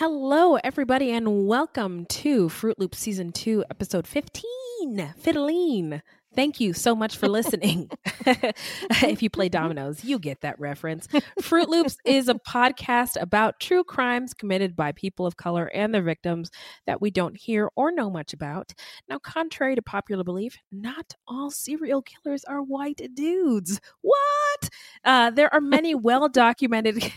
Hello, everybody, and welcome to Fruit Loop Season 2, Episode 15 Fiddling. Thank you so much for listening. if you play dominoes, you get that reference. Fruit Loops is a podcast about true crimes committed by people of color and their victims that we don't hear or know much about. Now, contrary to popular belief, not all serial killers are white dudes. What? Uh, there are many well documented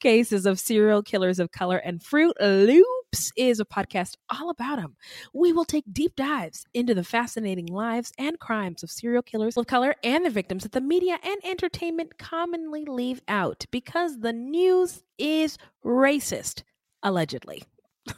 cases of serial killers of color, and Fruit Loops is a podcast all about them. We will take deep dives into the fascinating lives and crimes of serial killers of color and their victims that the media and entertainment commonly leave out because the news is racist, allegedly.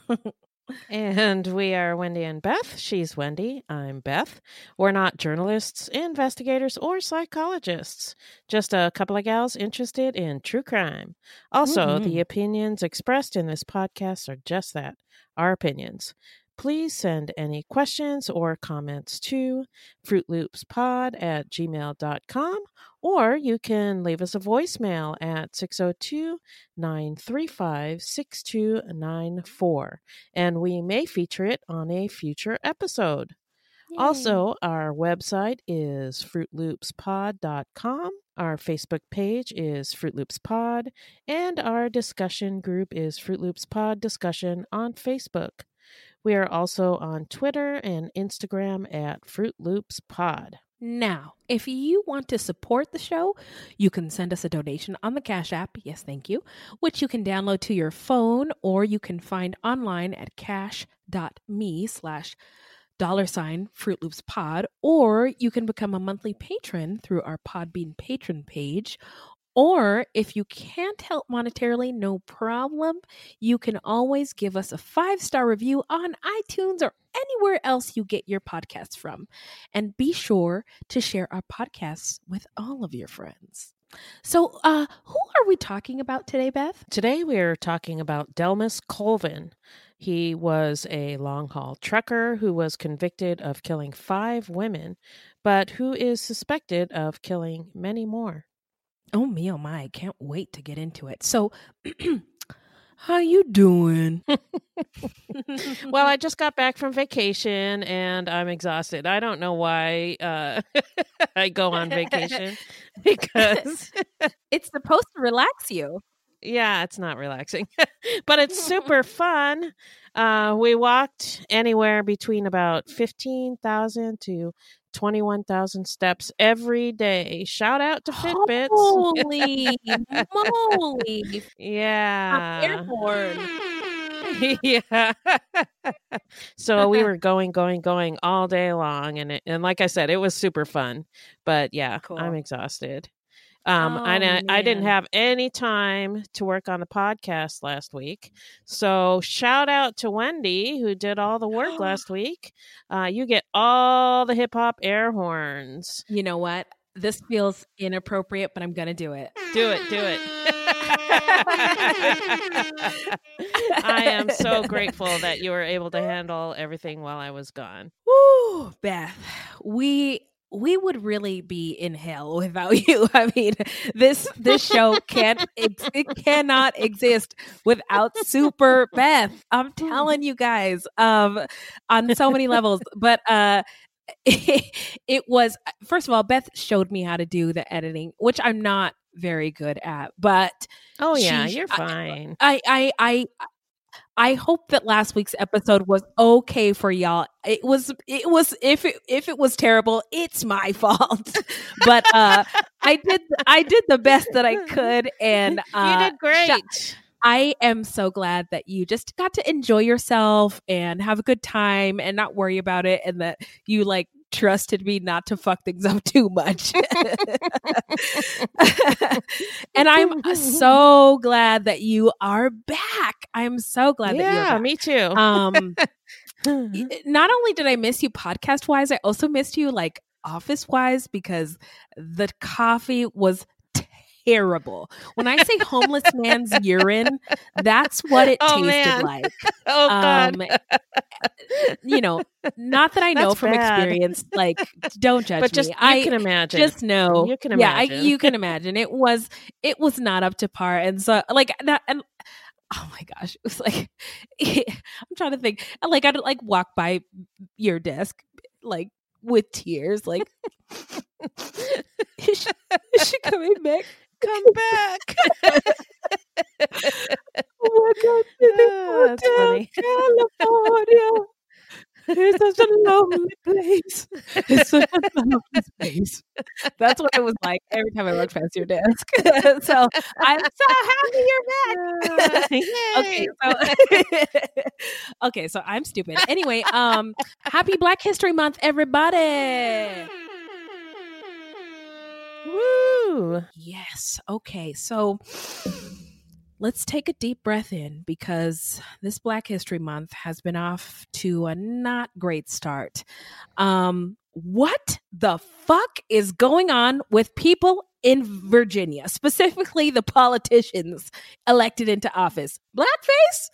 And we are Wendy and Beth. She's Wendy. I'm Beth. We're not journalists, investigators, or psychologists. Just a couple of gals interested in true crime. Also, mm-hmm. the opinions expressed in this podcast are just that our opinions. Please send any questions or comments to fruitloopspod at gmail.com or you can leave us a voicemail at 602 935 6294 and we may feature it on a future episode. Yay. Also, our website is fruitloopspod.com. Our Facebook page is Fruit Loops Pod, and our discussion group is Fruit Loops Pod Discussion on Facebook. We are also on Twitter and Instagram at Fruit Loops Pod. Now, if you want to support the show, you can send us a donation on the Cash App. Yes, thank you. Which you can download to your phone or you can find online at cash.me slash dollar sign Fruit Loops Pod, or you can become a monthly patron through our Podbean patron page, or if you can't help monetarily, no problem. You can always give us a five star review on iTunes or anywhere else you get your podcasts from. And be sure to share our podcasts with all of your friends. So, uh, who are we talking about today, Beth? Today we are talking about Delmas Colvin. He was a long haul trucker who was convicted of killing five women, but who is suspected of killing many more. Oh me, oh my! I can't wait to get into it. So, how you doing? well, I just got back from vacation and I'm exhausted. I don't know why uh, I go on vacation because it's supposed to relax you. Yeah, it's not relaxing, but it's super fun. Uh, we walked anywhere between about 15,000 to 21,000 steps every day. Shout out to Fitbits. Holy moly. Yeah. Airborne. yeah. so we were going, going, going all day long. And, it, and like I said, it was super fun. But yeah, cool. I'm exhausted. Um, Oh, and I, I didn't have any time to work on the podcast last week. So shout out to Wendy who did all the work last week. Uh, you get all the hip hop air horns. You know what? This feels inappropriate, but I'm gonna do it. Do it, do it. I am so grateful that you were able to handle everything while I was gone. Woo, Beth, we we would really be in hell without you. I mean, this this show can't it cannot exist without Super Beth. I'm telling you guys, um, on so many levels. But uh, it, was first of all, Beth showed me how to do the editing, which I'm not very good at, but Oh yeah, She- you're fine. I I I I hope that last week's episode was okay for y'all. It was it was if it if it was terrible, it's my fault. but uh I did I did the best that I could and uh you did great. I am so glad that you just got to enjoy yourself and have a good time and not worry about it and that you like trusted me not to fuck things up too much. and I'm so glad that you are back. I'm so glad that you're yeah, back. me too. Um not only did I miss you podcast wise, I also missed you like office wise because the coffee was terrible. When I say homeless man's urine, that's what it Oh, tasted man. like. oh. Um, you know, not that I know That's from bad. experience. Like, don't judge but just me. you I can imagine. just know. You can imagine. Yeah, I, you can imagine. It was it was not up to par, and so like that. And oh my gosh, it was like I'm trying to think. Like I'd like walk by your desk, like with tears, like. is, she, is she coming back? Come back. God! to hotel. California. It's such a lonely place. It's such a lonely place. That's what it was like every time I walked past your desk. so I'm so happy you're back. okay, so okay, so I'm stupid. Anyway, um, happy Black History Month, everybody. Woo! Yes. Okay. So let's take a deep breath in because this Black History Month has been off to a not great start. Um, what the fuck is going on with people in Virginia, specifically the politicians elected into office? Blackface?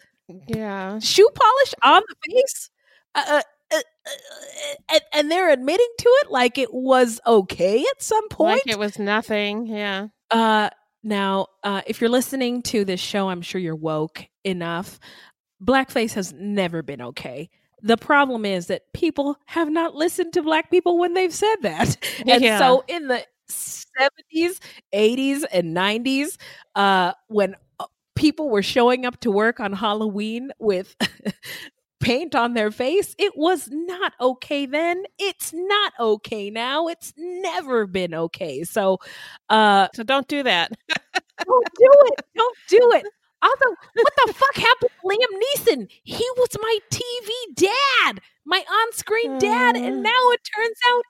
Yeah. Shoe polish on the face? Uh, uh, uh, uh, and, and they're admitting to it like it was okay at some point. Like it was nothing. Yeah. Uh, now, uh, if you're listening to this show, I'm sure you're woke enough. Blackface has never been okay. The problem is that people have not listened to black people when they've said that. And Yeah. so in the 70s, 80s, and 90s, uh, when people were showing up to work on Halloween with paint on their face, it was not okay then. It's not okay now. It's never been okay. So, uh, So don't do that. don't do it. Don't do it. Also, what the fuck happened to Liam Neeson? He was my TV dad, my on screen dad. Uh. And now it turns out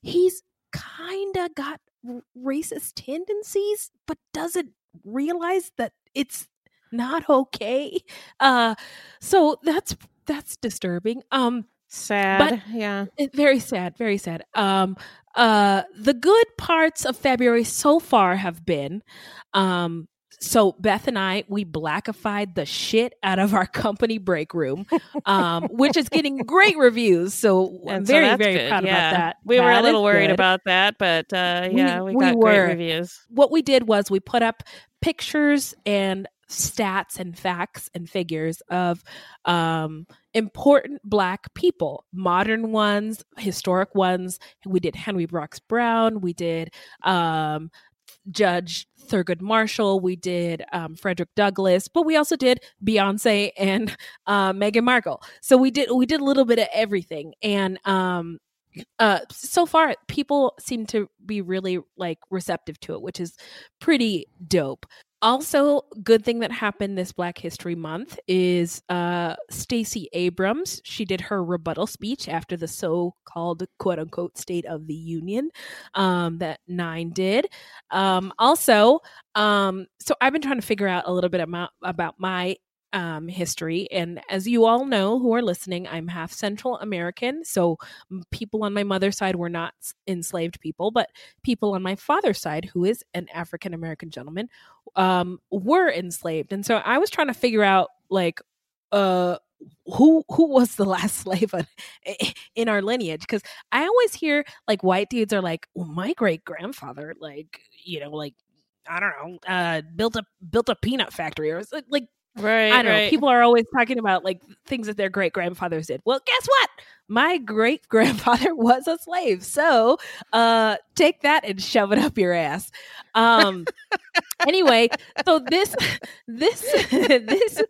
he's kind of got r- racist tendencies, but doesn't realize that it's not okay. Uh, so that's that's disturbing. Um, Sad. But yeah. it- very sad very sad um uh the good parts of february so far have been um so beth and i we blackified the shit out of our company break room um which is getting great reviews so i'm And so very very good, proud yeah. about that We were a little worried good. about that, but uh, yeah, we, we got were. great reviews. what we did was we put up pictures and stats and facts and figures of um, important black people modern ones historic ones. We did henry box brown we did um, judge thurgood marshall we did um, frederick douglass but we also did beyonce and uh, meghan markle. So we did we did a little bit of everything. And um, uh so far people seem to be really like receptive to it which is pretty dope Also, good thing that happened this Black History Month is uh Stacey Abrams. She did her rebuttal speech after the so-called quote unquote State of the Union um that Nine did. Um also, um so I've been trying to figure out a little bit about about my um, history. And as you all know who are listening, I'm half Central American. So people on my mother's side were not enslaved people, but people on my father's side, who is an African American gentleman, um, were enslaved. And so I was trying to figure out, like, uh, who who was the last slave in our lineage because i always hear like white dudes are like well my great grandfather like you know like i don't know uh built a built a peanut factory or like Right. I don't right. know. People are always talking about like things that their great grandfathers did. Well, guess what? My great grandfather was a slave. So uh take that and shove it up your ass. Um anyway, so this this this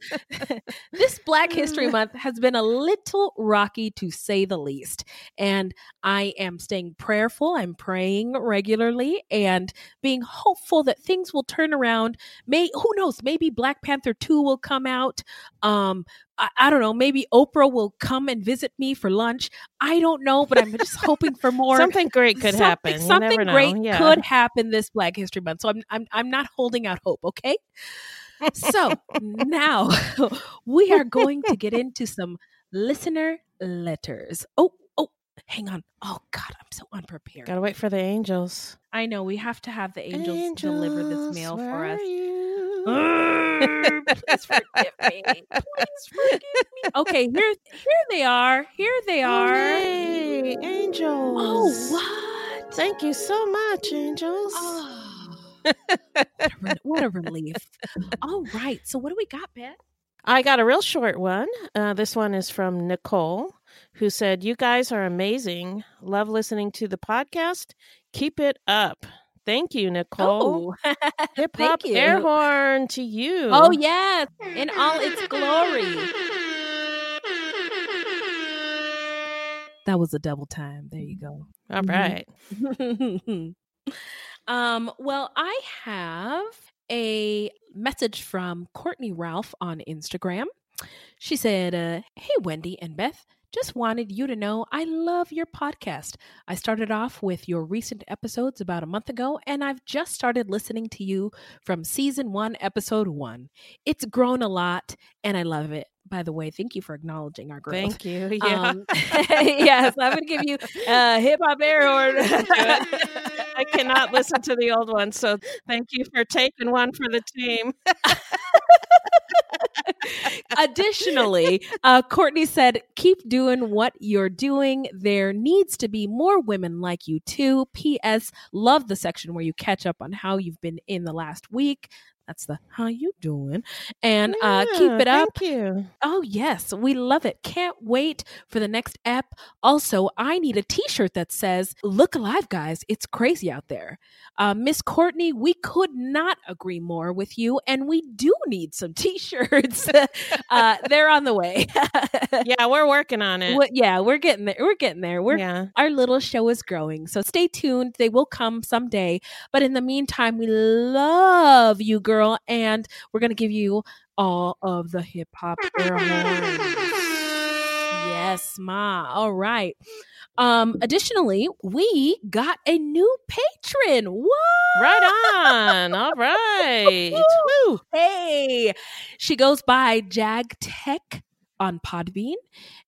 this Black History Month has been a little rocky to say the least. And I am staying prayerful. I'm praying regularly and being hopeful that things will turn around. May who knows, maybe Black Panther 2 will come out. Um I, I don't know, maybe Oprah will come and visit me for lunch. I don't know, but I'm just hoping for more something great could something, happen. Something great Yeah. could happen this Black History Month. So I'm I'm I'm not holding out hope, okay? So now we are going to get into some listener letters. Oh, hang on. Oh God, I'm so unprepared. Gotta wait for the angels. I know we have to have the angels, deliver this mail for us. Please forgive me. Please forgive me. Okay, here here they are. Here they are. Hooray, angels. Oh, what? Thank you so much, angels. Oh, what, a, re- what a relief. All right. So what do we got, Beth? I got a real short one. Uh, this one is from Nicole, who said, You guys are amazing. Love listening to the podcast. Keep it up. Thank you, Nicole. Oh, Hip hop air horn to you. oh yes, in all its glory. That was a double time. There you go. All Mhm. um, well, I have a message from Courtney Ralph on Instagram. She said, uh, Hey, Wendy and Beth, just wanted you to know I love your podcast. I started off with your recent episodes about a month ago, and I've just started listening to you from season one, episode one. It's grown a lot, and I love it. By the way, thank you for acknowledging our growth. Thank you. Yeah. Um, yes, I'm going to give you a hip hop air horn. I cannot listen to the old one, so thank you for taking one for the team. Additionally, uh, Courtney said, keep doing what you're doing. There needs to be more women like you too. P.S. Love the section where you catch up on how you've been in the last week. That's the how you doing, and uh, keep it up. Thank you. Oh, yes, we love it. Can't wait for the next ep. Also, I need a t shirt that says, Look alive, guys. It's crazy out there. Uh, Miss Courtney, we could not agree more with you, and we do need some t shirts. uh, they're on the way. Yeah, we're working on it. Well, yeah, we're getting there. We're getting there. We're yeah. our little show is growing. So stay tuned. They will come someday. But in the meantime, we love you, girl. And we're going to give you all of the hip hop. Yes, Ma. All right. Um, additionally, we got a new patron. What? Right on. All right. Woo. Hey, she goes by Jag Tech on Podbean.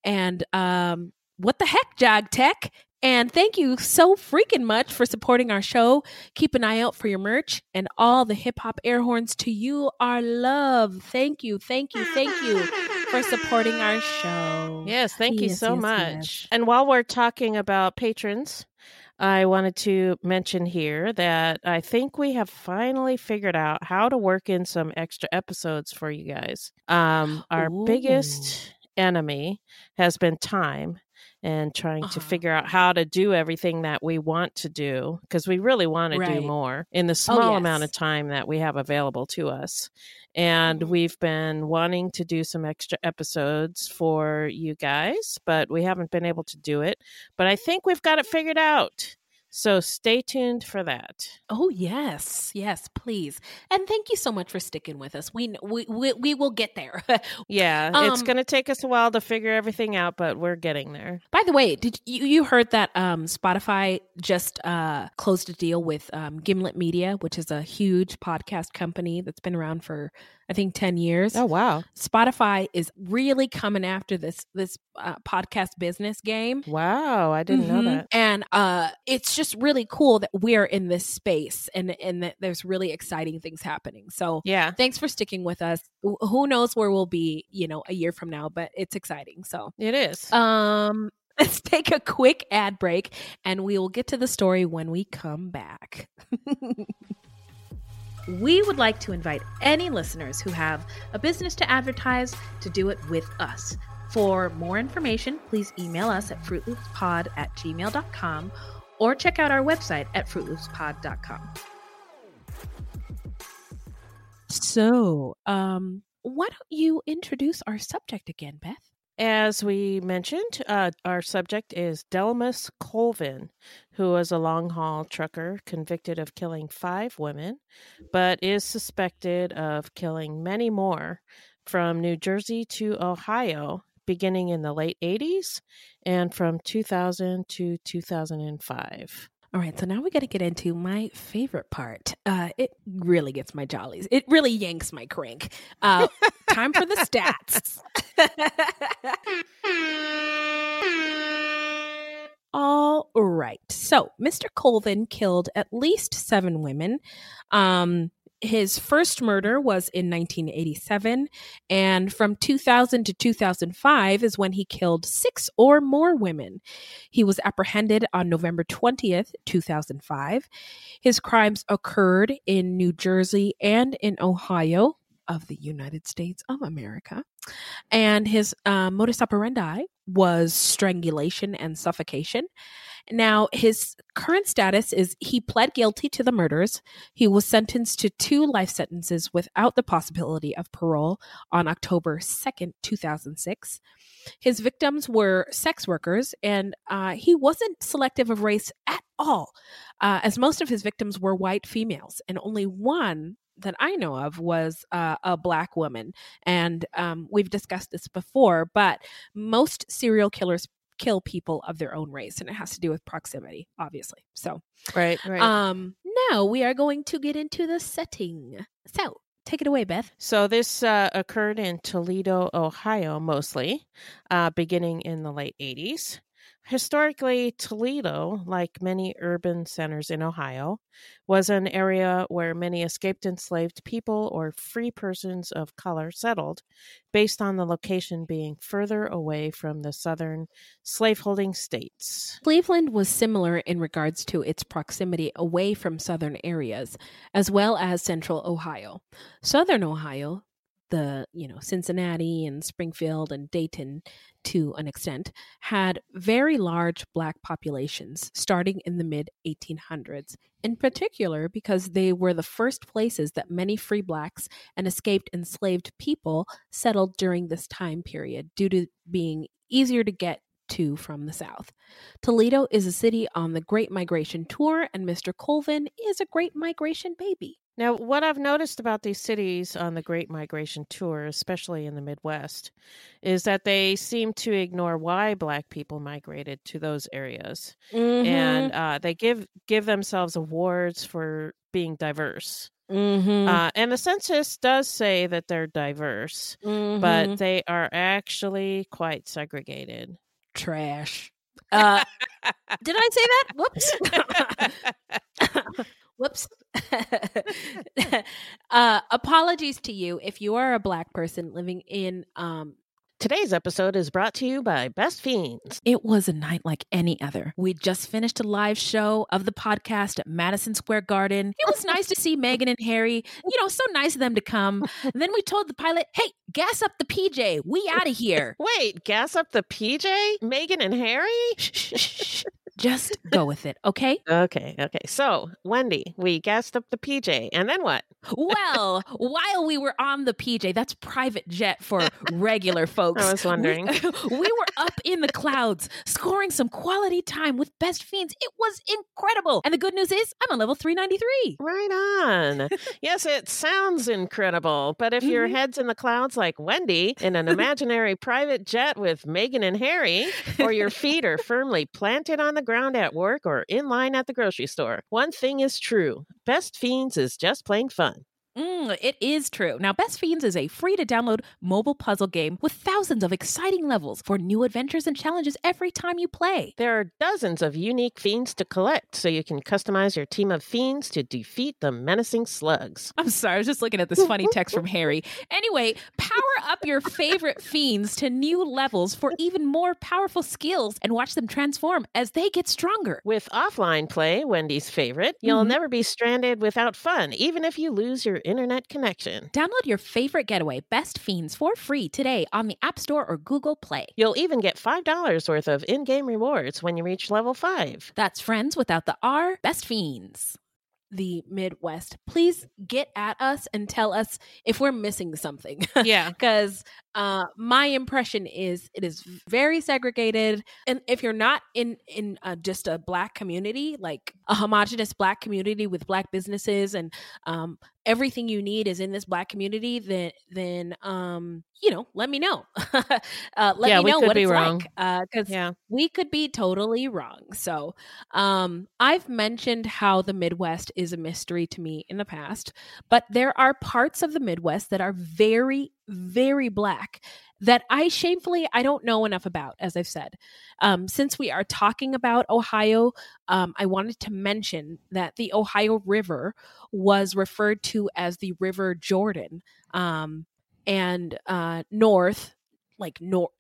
And um, what the heck, Jag Tech? And thank you so freaking much for supporting our show. Keep an eye out for your merch and all the hip hop air horns to you, our love. Thank you, thank you, thank you for supporting our show. Yes, thank you so yes, much. yes. And while we're talking about patrons, I wanted to mention here that I think we have finally figured out how to work in some extra episodes for you guys. Um, our biggest enemy has been time and trying to Uh-huh. figure out how to do everything that we want to do because we really want to do more in the small amount of time that we have available to us. And Mhm. we've been wanting to do some extra episodes for you guys, but we haven't been able to do it. But I think we've got it figured out. So stay tuned for that. Oh yes, yes, please, and thank you so much for sticking with us. We we we, we will get there. Yeah, it's Um, going to take us a while to figure everything out, but we're getting there. By the way, did you you heard that um, Spotify just uh, closed a deal with um, Gimlet Media, which is a huge podcast company that's been around for I think ten years. Oh, wow. Spotify is really coming after this this uh, podcast business game. Wow, I didn't know Mhm. that. And uh, it's just really cool that we're in this space and and that there's really exciting things happening. So Yeah. thanks for sticking with us. Wh- Who knows where we'll be, you know, a year from now, but it's exciting. So It is. um let's take a quick ad break and we will get to the story when we come back. we would like to invite any listeners who have a business to advertise to do it with us. For more information, please email us at fruitloopspod at gmail.com or check out our website at fruitloopspod.com. So, um, why don't you introduce our subject again, Beth? As we mentioned, uh, our subject is Delmas Colvin, who was a long haul trucker convicted of killing five women, but is suspected of killing many more from New Jersey to Ohio, beginning in the late 80s and from 2000 to 2005. All right, so now we got to get into my favorite part. Uh, it really gets my jollies. It really yanks my crank. Uh, time for the stats. All right. So, Mr. Colvin killed at least seven women. Um, his first murder was in 1987, and from 2000 to 2005 is when he killed six or more women. He was apprehended on November 20th, 2005. His crimes occurred in New Jersey and in Ohio of the United States of America. And his uh, modus operandi was strangulation and suffocation. Now, his current status is he pled guilty to the murders. He was sentenced to two life sentences without the possibility of parole on October 2nd, 2006. His victims were sex workers, and uh, he wasn't selective of race at all, uh, as most of his victims were white females, and only one that I know of was uh, a black woman. And um, we've discussed this before, but most serial killers kill people of their own race, and it has to do with proximity, obviously. So, Right, right. um, now we are going to get into the setting. So, take it away, Beth. So this uh, occurred in Toledo, Ohio, mostly, uh, beginning in the late 80s. Historically, Toledo, like many urban centers in Ohio, was an area where many escaped enslaved people or free persons of color settled, based on the location being further away from the southern slaveholding states. Cleveland was similar in regards to its proximity away from southern areas, as well as central Ohio. Southern Ohio, the you know Cincinnati and Springfield and Dayton to an extent had very large black populations starting in the mid 1800s in particular because they were the first places that many free blacks and escaped enslaved people settled during this time period due to being easier to get to from the south. Toledo is a city on the Great Migration Tour and Mr. Colvin is a Great Migration baby. Now, what I've noticed about these cities on the Great Migration Tour, especially in the Midwest, is that they seem to ignore why Black people migrated to those areas, and uh, they give give themselves awards for being diverse. mm-hmm. Uh, and the census does say that they're diverse, Mm-hmm. but they are actually quite segregated. trash. Uh, did I say that? Whoops. Whoops. uh, apologies to you if you are a black person living in. Um, Today's episode is brought to you by Best Fiends. it was a night like any other. We just finished a live show of the podcast at Madison Square Garden. It was nice to see Meghan and Harry. You know, so nice of them to come. And then we told the pilot, "Hey, gas up the PJ. We out of here." Wait, gas up the PJ? Meghan and Harry? Just go with it, okay? Okay, okay. So, Wendy, we gassed up the PJ, and then what? Well, while we were on the PJ, that's private jet for regular folks. I was wondering. We, we were up in the clouds, scoring some quality time with Best Fiends. It was incredible. And the good news is, I'm on level 393. Right on. yes, it sounds incredible, but if your Mhm. head's in the clouds like Wendy in an imaginary private jet with Meghan and Harry, or your feet are firmly planted on the ground at work or in line at the grocery store, one thing is true Best Fiends is just plain fun. Mm, it is true. Now, Best Fiends is a free to download mobile puzzle game with thousands of exciting levels for new adventures and challenges every time you play. There are dozens of unique fiends to collect, so you can customize your team of fiends to defeat the menacing slugs. I'm sorry, I was just looking at this funny text from Harry. Anyway, power up your favorite fiends to new levels for even more powerful skills and watch them transform as they get stronger. With offline play, Wendy's favorite, you'll Mhm. never be stranded without fun, even if you lose your internet connection. Download your favorite getaway, Best Fiends, for free today on the App Store or Google Play. You'll even get $5 worth of in game rewards when you reach level 5. That's friends without the R, Best Fiends. The Midwest. Please get at us and tell us if we're missing something. Yeah. because uh, my impression is it is very segregated and if you're not in in uh, just a black community like a homogenous black community with black businesses and um, everything you need is in this black community then then um, you know let me know uh, let Yeah, me know what be it's wrong. like because Yeah. we could be totally wrong. So, um, I've mentioned how the Midwest is a mystery to me in the past, but there are parts of the Midwest that are very, very black that I shamefully I don't know enough about. As I've said, um, since we are talking about Ohio, um, I wanted to mention that the Ohio River was referred to as the River Jordan, um, and uh, north, like north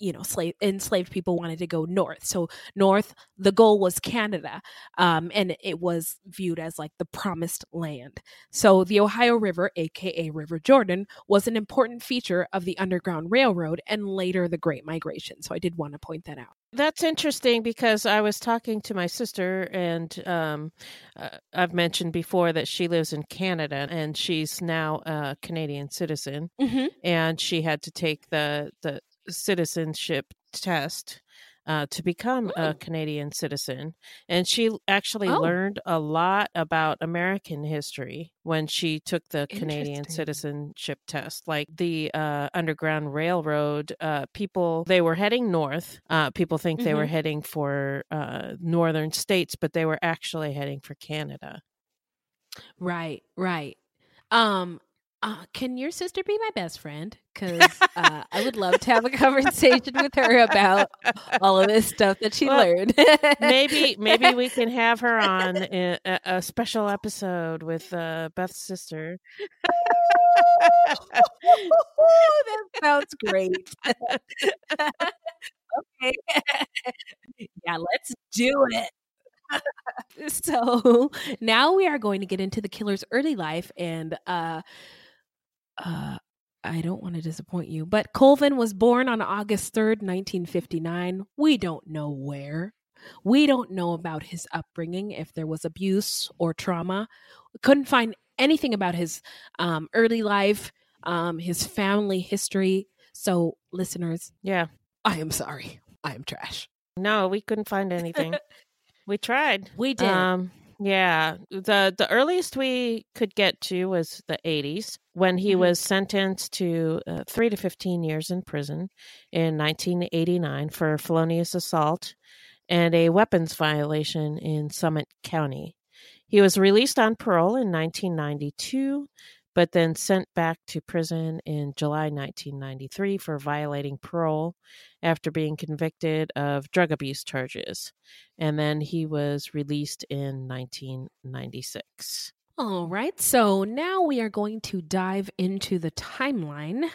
you know slave enslaved people wanted to go north. So north the goal was canada um, and it was viewed as like the promised land. So the ohio river aka river jordan was an important feature of the underground railroad and later the great migration. So i did want to point that out. That's interesting because I was talking to my sister, and um, uh, I've mentioned before that she lives in Canada and she's now a Canadian citizen, mm-hmm. and she had to take the the citizenship test uh, to become a Canadian citizen. And she actually Oh. learned a lot about American history when she took the Canadian citizenship test. Like the uh, Underground Railroad, uh, people, they were heading north. Uh, people think they were Mhm. heading for uh, northern states, but they were actually heading for Canada. right right um uh, can your sister be my best friend? Because uh, I would love to have a conversation with her about all of this stuff that she Well, learned. maybe maybe we can have her on a, a special episode with uh, Beth's sister. that sounds great. okay. yeah, let's do it. so now we are going to get into the killer's early life and uh uh I don't want to disappoint you, but Colvin was born on August 3rd, 1959. We don't know where. We don't know about his upbringing, if there was abuse or trauma. We couldn't find anything about his um, early life, um, his family history. So, listeners, Yeah. I am sorry. I am trash. No, we couldn't find anything. we tried. We did. Um, yeah, the the earliest we could get to was the 80s when he Mhm. was sentenced to uh, three to 15 years in prison in 1989 for felonious assault and a weapons violation in Summit County. He was released on parole in 1992, but then sent back to prison in July 1993 for violating parole after being convicted of drug abuse charges and then he was released in 1996. All right. So now we are going to dive into the timeline.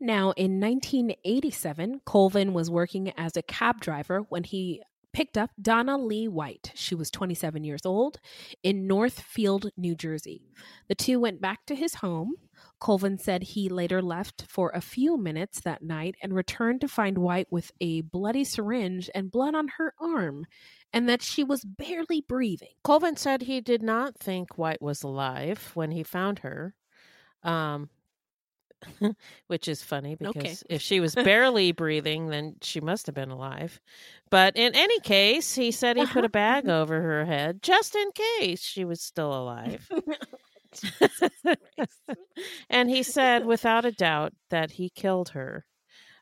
Now, in 1987, Colvin was working as a cab driver when he picked up Donna Lee White. She was 27 years old in Northfield, New Jersey. The two went back to his home. Colvin said he later left for a few minutes that night and returned to find White with a bloody syringe and blood on her arm. and that she was barely breathing. Colvin said he did not think White was alive when he found her. Um, which is funny because Okay. if she was barely breathing, then she must have been alive. But in any case, he said he put a bag over her head just in case she was still alive. and he said, without a doubt, that he killed her.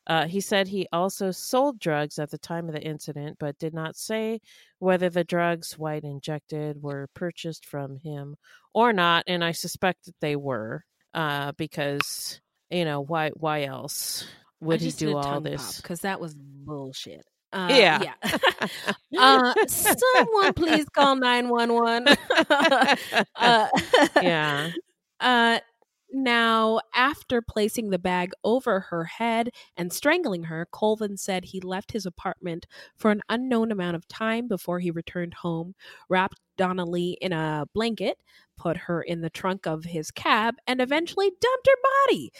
Uh, he said he also sold drugs at the time of the incident, but did not say whether the drugs White injected were purchased from him or not. And I suspect that they were, uh, because you know why? Why else would he do all this? Because that was bullshit. Uh, Yeah. yeah. uh, someone please call 911. uh, yeah. Uh, now, after placing the bag over her head and strangling her, Colvin said he left his apartment for an unknown amount of time before he returned home, wrapped Donna Lee in a blanket, put her in the trunk of his cab, and eventually dumped her body.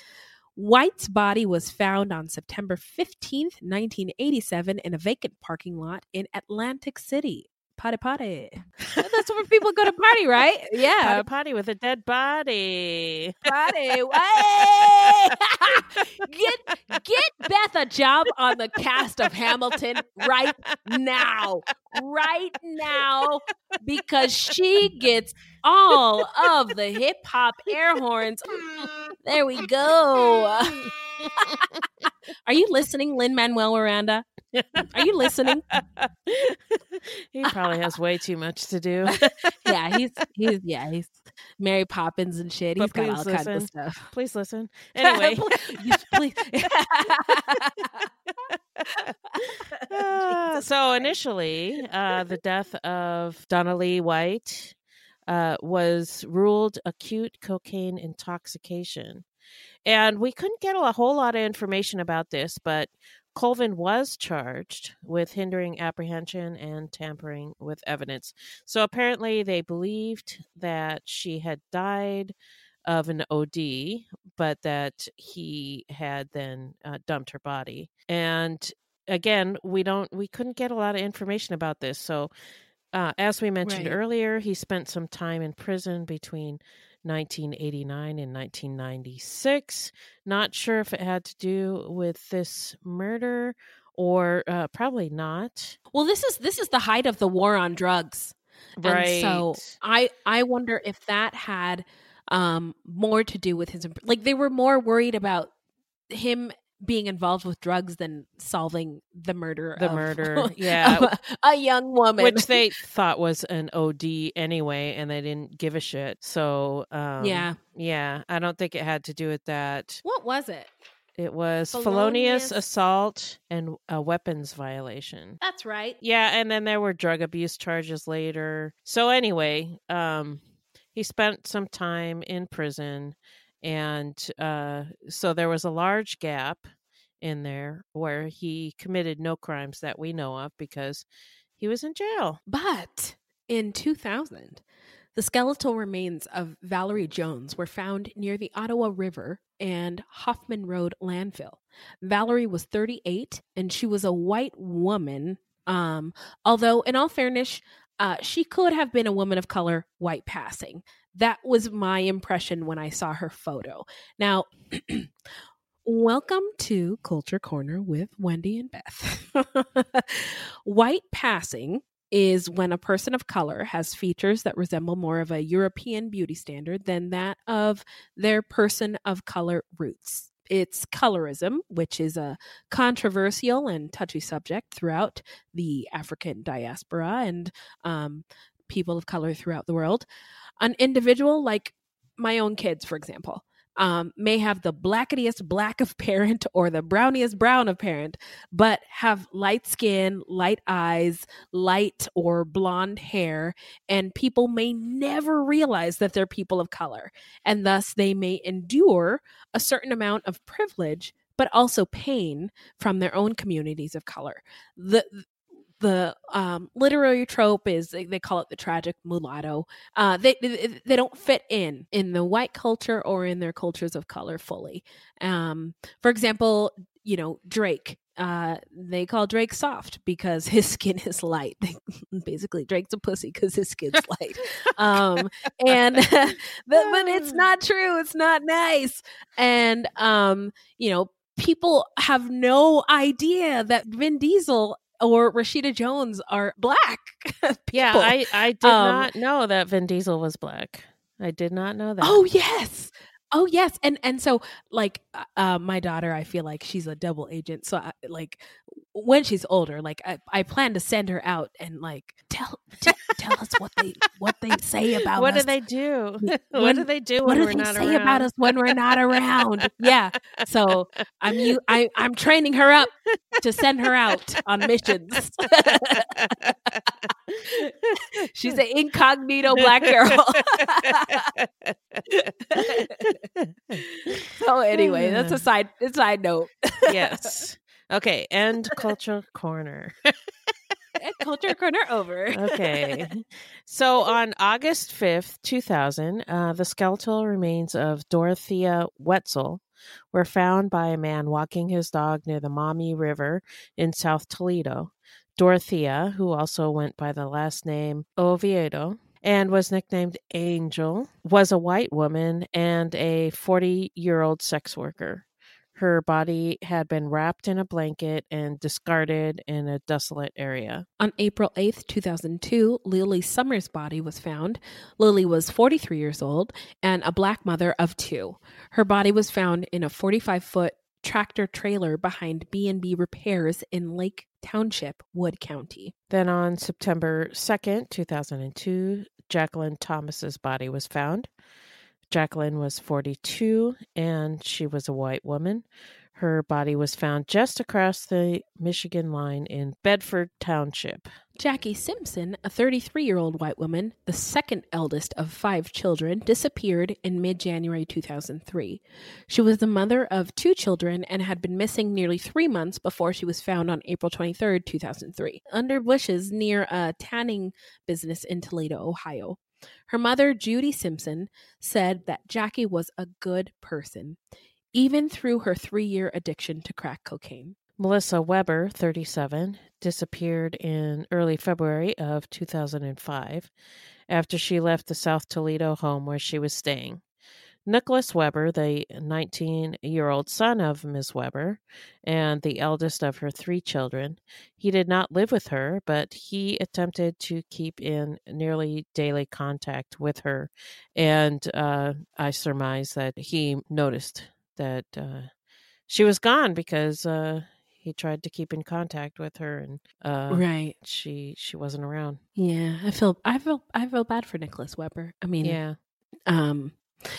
White's body was found on September 15th, 1987, in a vacant parking lot in Atlantic City. Party, party. That's where people go to party, right? Yeah Potty potty with a dead body. party. Way! get get Beth a job on the cast of Hamilton right now. Right now. Because she gets all of the hip hop air horns. There we go. Are you listening, Lin-Manuel Miranda? Are you listening? he probably has way too much to do. Yeah, he's he's yeah, he's Mary Poppins and shit. He's got please all kinds of stuff. Please listen. Anyway, Yes, please. uh, so initially, uh, the death of Donna Lee White uh, was ruled acute cocaine intoxication. And we couldn't get a whole lot of information about this, but Colvin was charged with hindering apprehension and tampering with evidence. So apparently, they believed that she had died of an OD, but that he had then uh, dumped her body. And again, we don't, we couldn't get a lot of information about this. So, uh, as we mentioned Right. earlier, he spent some time in prison between 1989 and 1996. Not sure if it had to do with this murder or uh, probably not. Well, this is this is the height of the war on drugs. Right. And so I I wonder if that had um more to do with his like they were more worried about him being involved with drugs than solving the murder the of murder, yeah, a, young woman which they thought was an OD anyway, and they didn't give a shit. So, um, yeah yeah, I don't think it had to do with that. what was it It was felonious, Felonious- assault and a weapons violation. that's right Yeah, and then there were drug abuse charges later. So anyway, um, he spent some time in prison, and uh, so there was a large gap in there where he committed no crimes that we know of because he was in jail. But in 2000, the skeletal remains of Valerie Jones were found near the Ottawa River and Hoffman Road landfill. Valerie was 38 and she was a white woman. Um, although, in all fairness, uh, she could have been a woman of color, white passing. That was my impression when I saw her photo. Now, welcome to Culture Corner with Wendy and Beth. white passing is when a person of color has features that resemble more of a European beauty standard than that of their person of color roots. It's colorism, which is a controversial and touchy subject throughout the African diaspora and um, people of color throughout the world. An individual like my own kids, for example, um, may have the blacketiest black of parent or the browniest brown of parent, but have light skin, light eyes, light or blonde hair, and people may never realize that they're people of color. And thus they may endure a certain amount of privilege, but also pain from their own communities of color. The the um, literary trope is they, they call it the tragic mulatto. Uh, they, they they don't fit in in the white culture or in their cultures of color fully. Um, for example, you know Drake uh, they call Drake soft because his skin is light. Basically, Drake's a pussy because his skin's light. Um, and but, but it's not true. It's not nice. And um, you know, people have no idea that Vin Diesel or Rashida Jones are black. Yeah. I I did Um, not know that Vin Diesel was black. I did not know that. Oh yes. Oh yes, and and so like uh, uh, my daughter, I feel like she's a double agent. So I, like when she's older, like I, I plan to send her out and like tell t- tell us what they what they say about us. what us. do they do? what do they do what do they say around? about us when we're not around? yeah. So I'm you I I'm training her up to send her out on missions. She's an incognito black girl. so anyway, that's a side a side note. yes. Okay. End culture corner. Culture corner over. Okay. So on August 5th, 2000, uh, the skeletal remains of Dorothea Wetzel were found by a man walking his dog near the Maumee River in South Toledo. Dorothea, who also went by the last name Oviedo and was nicknamed Angel, was a white woman and a 40 year old sex worker. Her body had been wrapped in a blanket and discarded in a desolate area. On April 8th, 2002, Lily Summers' body was found. Lily was 43 years old and a black mother of two. Her body was found in a 45-foot tractor trailer behind B&B Repairs in Lake Township, Wood County. Then on September 2nd, 2002, Jacqueline Thomas's body was found. Jacqueline was 42 and she was a white woman. Her body was found just across the Michigan line in Bedford Township. Jackie Simpson, a 33 year old white woman, the second eldest of five children, disappeared in mid January 2003. She was the mother of two children and had been missing nearly three months before she was found on April 23, 2003, under bushes near a tanning business in Toledo, Ohio. Her mother, Judy Simpson, said that Jackie was a good person, even through her three year addiction to crack cocaine. Melissa Weber, 37, disappeared in early February of 2005 after she left the South Toledo home where she was staying. Nicholas Weber, the 19 year old son of Ms. Weber and the eldest of her three children, he did not live with her, but he attempted to keep in nearly daily contact with her. And uh, I surmise that he noticed that uh, she was gone because uh, he tried to keep in contact with her and uh, right. she she wasn't around. Yeah, I feel I feel I feel bad for Nicholas Weber. I mean, Yeah. um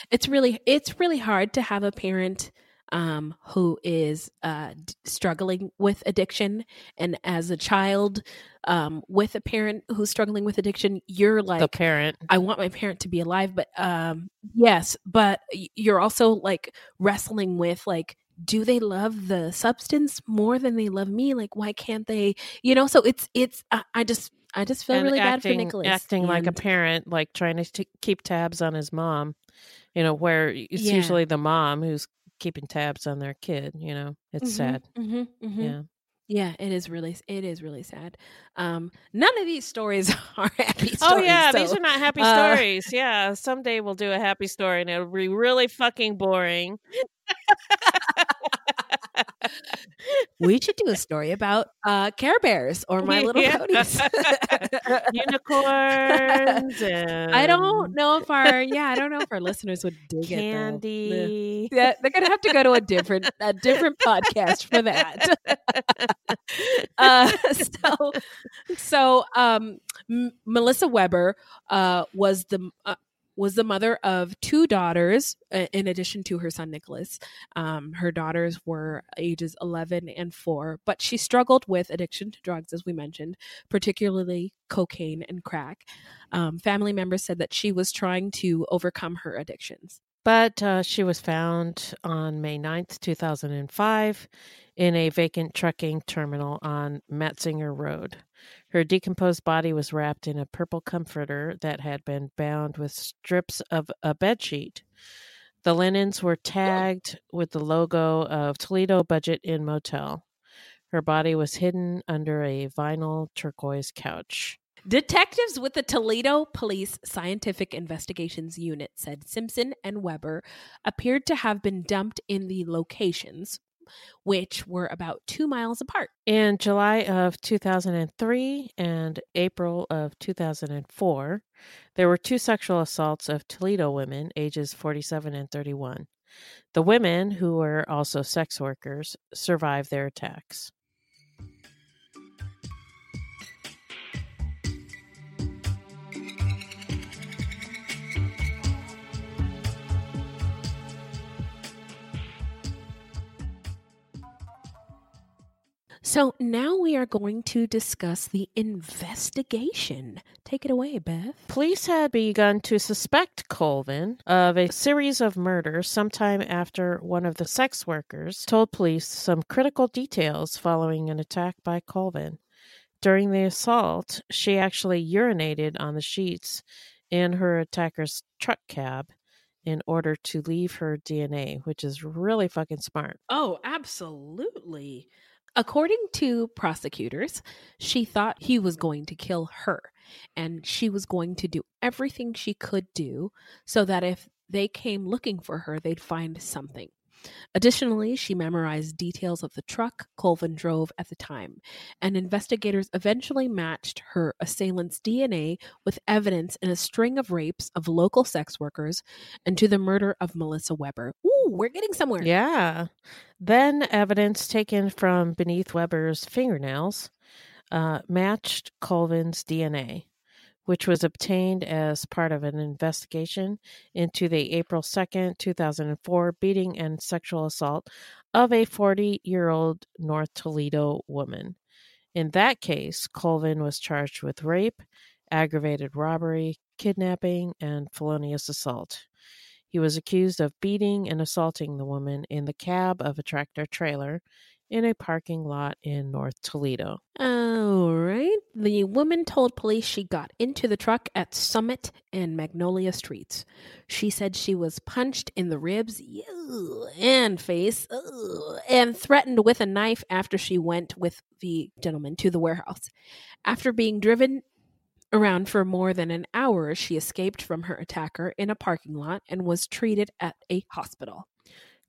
it's really it's really hard to have a parent um who is uh d- struggling with addiction and as a child um with a parent who's struggling with addiction you're the like parent. I want my parent to be alive but um yes but you're also like wrestling with like do they love the substance more than they love me like why can't they you know so it's it's I, I just I just feel and really bad for Nicholas acting like a parent, like trying to t- keep tabs on his mom. You know, where it's Yeah. usually the mom who's keeping tabs on their kid. You know, it's Mhm, sad. mhm, mhm. Yeah. Yeah, it is really it is really sad. Um none of these stories are happy stories. oh yeah, so, these are not happy uh, stories. Yeah, someday we'll do a happy story, and it'll be really fucking boring. we should do a story about uh Care Bears or My Little Yeah. Ponies. Unicorns and I don't know if our yeah, I don't know if our listeners would dig it. though. Candy. Yeah, they're gonna have to go to a different a different podcast for that. uh, so, so um, M- Melissa Weber uh, was the uh, was the mother of two daughters, uh, in addition to her son Nicholas. Um, her daughters were ages eleven and four, but she struggled with addiction to drugs, as we mentioned, particularly cocaine and crack. Um, family members said that she was trying to overcome her addictions. But uh, she was found on May 9th, 2005, in a vacant trucking terminal on Matzinger Road. Her decomposed body was wrapped in a purple comforter that had been bound with strips of a bedsheet. The linens were tagged with the logo of Toledo Budget Inn Motel. Her body was hidden under a vinyl turquoise couch. Detectives with the Toledo Police Scientific Investigations Unit said Simpson and Weber appeared to have been dumped in the locations, which were about two miles apart. In July of 2003 and April of 2004, there were two sexual assaults of Toledo women ages 47 and 31. The women, who were also sex workers, survived their attacks. So now we are going to discuss the investigation. Take it away, Beth. Police had begun to suspect Colvin of a series of murders sometime after one of the sex workers told police some critical details following an attack by Colvin. During the assault, she actually urinated on the sheets in her attacker's truck cab in order to leave her DNA, which is really fucking smart. Oh, absolutely. According to prosecutors, she thought he was going to kill her, and she was going to do everything she could do so that if they came looking for her, they'd find something. Additionally, she memorized details of the truck Colvin drove at the time, and investigators eventually matched her assailant's DNA with evidence in a string of rapes of local sex workers and to the murder of Melissa Weber. We're getting somewhere. Yeah. Then evidence taken from beneath Weber's fingernails uh, matched Colvin's DNA which was obtained as part of an investigation into the April 2nd, 2004 beating and sexual assault of a 40 year old North Toledo woman. In that case, Colvin was charged with rape, aggravated robbery, kidnapping, and felonious assault. He was accused of beating and assaulting the woman in the cab of a tractor trailer in a parking lot in North Toledo. All right. The woman told police she got into the truck at Summit and Magnolia Streets. She said she was punched in the ribs and face and threatened with a knife after she went with the gentleman to the warehouse. After being driven around for more than an hour, she escaped from her attacker in a parking lot and was treated at a hospital.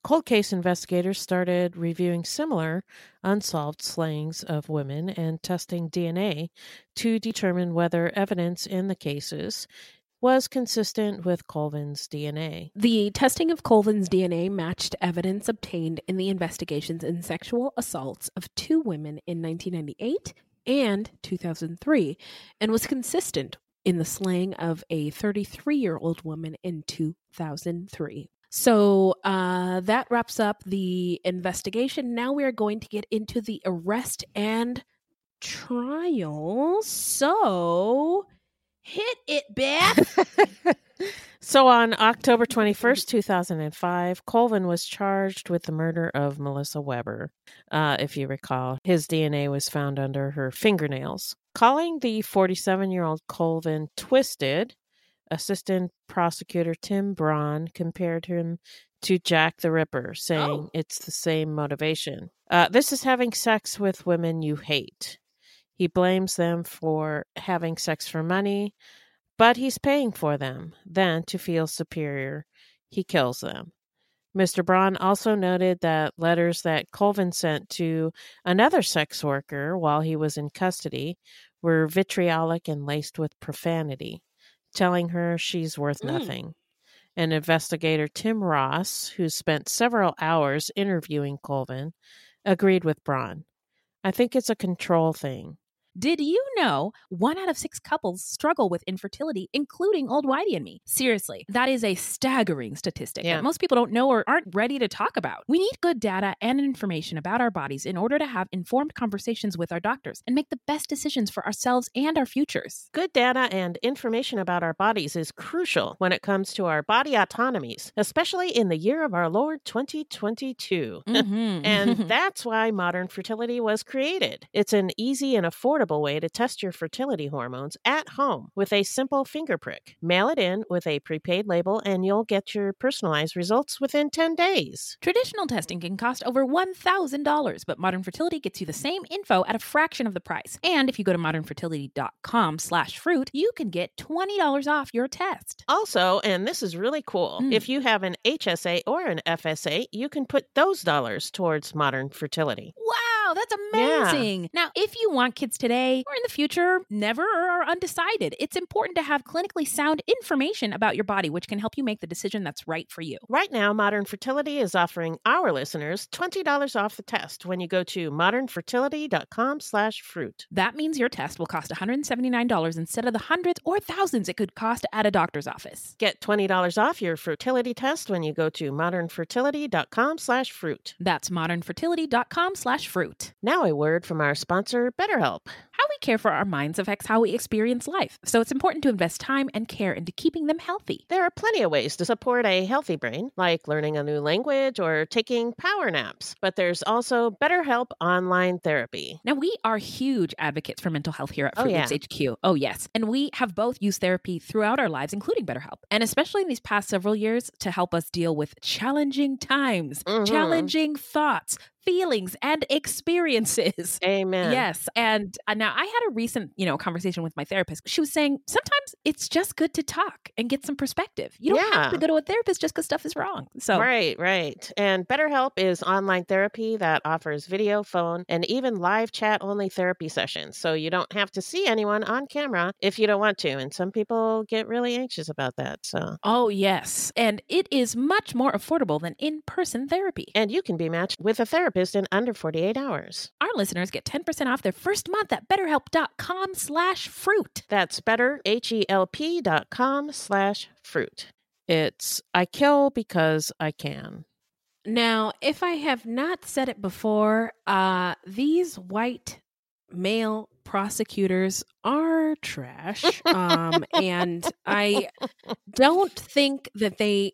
Cold case investigators started reviewing similar unsolved slayings of women and testing DNA to determine whether evidence in the cases was consistent with Colvin's DNA. The testing of Colvin's DNA matched evidence obtained in the investigations in sexual assaults of two women in 1998 and 2003 and was consistent in the slaying of a 33 year old woman in 2003. So uh, that wraps up the investigation. Now we are going to get into the arrest and trial. So hit it, Beth. so on October 21st, 2005, Colvin was charged with the murder of Melissa Weber. Uh, if you recall, his DNA was found under her fingernails. Calling the 47 year old Colvin twisted, Assistant Prosecutor Tim Braun compared him to Jack the Ripper, saying oh. it's the same motivation. Uh, this is having sex with women you hate. He blames them for having sex for money, but he's paying for them. Then, to feel superior, he kills them. Mr. Braun also noted that letters that Colvin sent to another sex worker while he was in custody were vitriolic and laced with profanity telling her she's worth mm. nothing. And investigator Tim Ross, who spent several hours interviewing Colvin, agreed with Braun. I think it's a control thing. Did you know one out of six couples struggle with infertility, including old Whitey and me? Seriously, that is a staggering statistic yeah. that most people don't know or aren't ready to talk about. We need good data and information about our bodies in order to have informed conversations with our doctors and make the best decisions for ourselves and our futures. Good data and information about our bodies is crucial when it comes to our body autonomies, especially in the year of our Lord 2022. Mm-hmm. and that's why modern fertility was created. It's an easy and affordable affordable way to test your fertility hormones at home with a simple finger prick. Mail it in with a prepaid label, and you'll get your personalized results within 10 days. Traditional testing can cost over $1,000, but Modern Fertility gets you the same info at a fraction of the price. And if you go to modernfertility.com slash fruit, you can get $20 off your test. Also, and this is really cool, Mm. if you have an HSA or an FSA, you can put those dollars towards modern fertility. Wow, that's Yeah. amazing. Now, if you want kids today or in the future, never or are undecided, it's important to have clinically sound information about your body, which can help you make the decision that's right for you. Right now, Modern Fertility is offering our listeners $20 off the test when you go to modernfertility.com slash fruit. That means your test will cost $179 instead of the hundreds or thousands it could cost at a doctor's office. Get $20 off your fertility test when you go to modernfertility.com slash fruit. That's modernfertility.com slash fruit. Now a word from our sponsor, BetterHelp. How we care for our minds affects how we experience life, so it's important to invest time and care into keeping them healthy. There are plenty of ways to support a healthy brain, like learning a new language or taking power naps. But there's also BetterHelp online therapy. Now, we are huge advocates for mental health here at Oh, yeah. HQ. Oh, yes. And we have both used therapy throughout our lives, including BetterHelp. And especially in these past several years to help us deal with challenging times, Mhm. challenging thoughts, feelings, and experiences. Amen. Yes. And uh, now I had a recent, you know, conversation with my therapist. She was saying sometimes it's just good to talk and get some perspective. You don't have to go to a therapist just because stuff is wrong. So Right, right. And BetterHelp is online therapy that offers video, phone, and even live chat only therapy sessions. So you don't have to see anyone on camera if you don't want to. And some people get really anxious about that. So Oh, yes. And it is much more affordable than in person therapy. and you can be matched with a therapist in under 48 hours. Our listeners get 10% off their first month at betterhelp.com slash fruit. That's better, H-E-L-P dot com slash fruit. It's I kill because I can. Now, if I have not said it before, uh, these white male prosecutors are trash. um, and I don't think that they,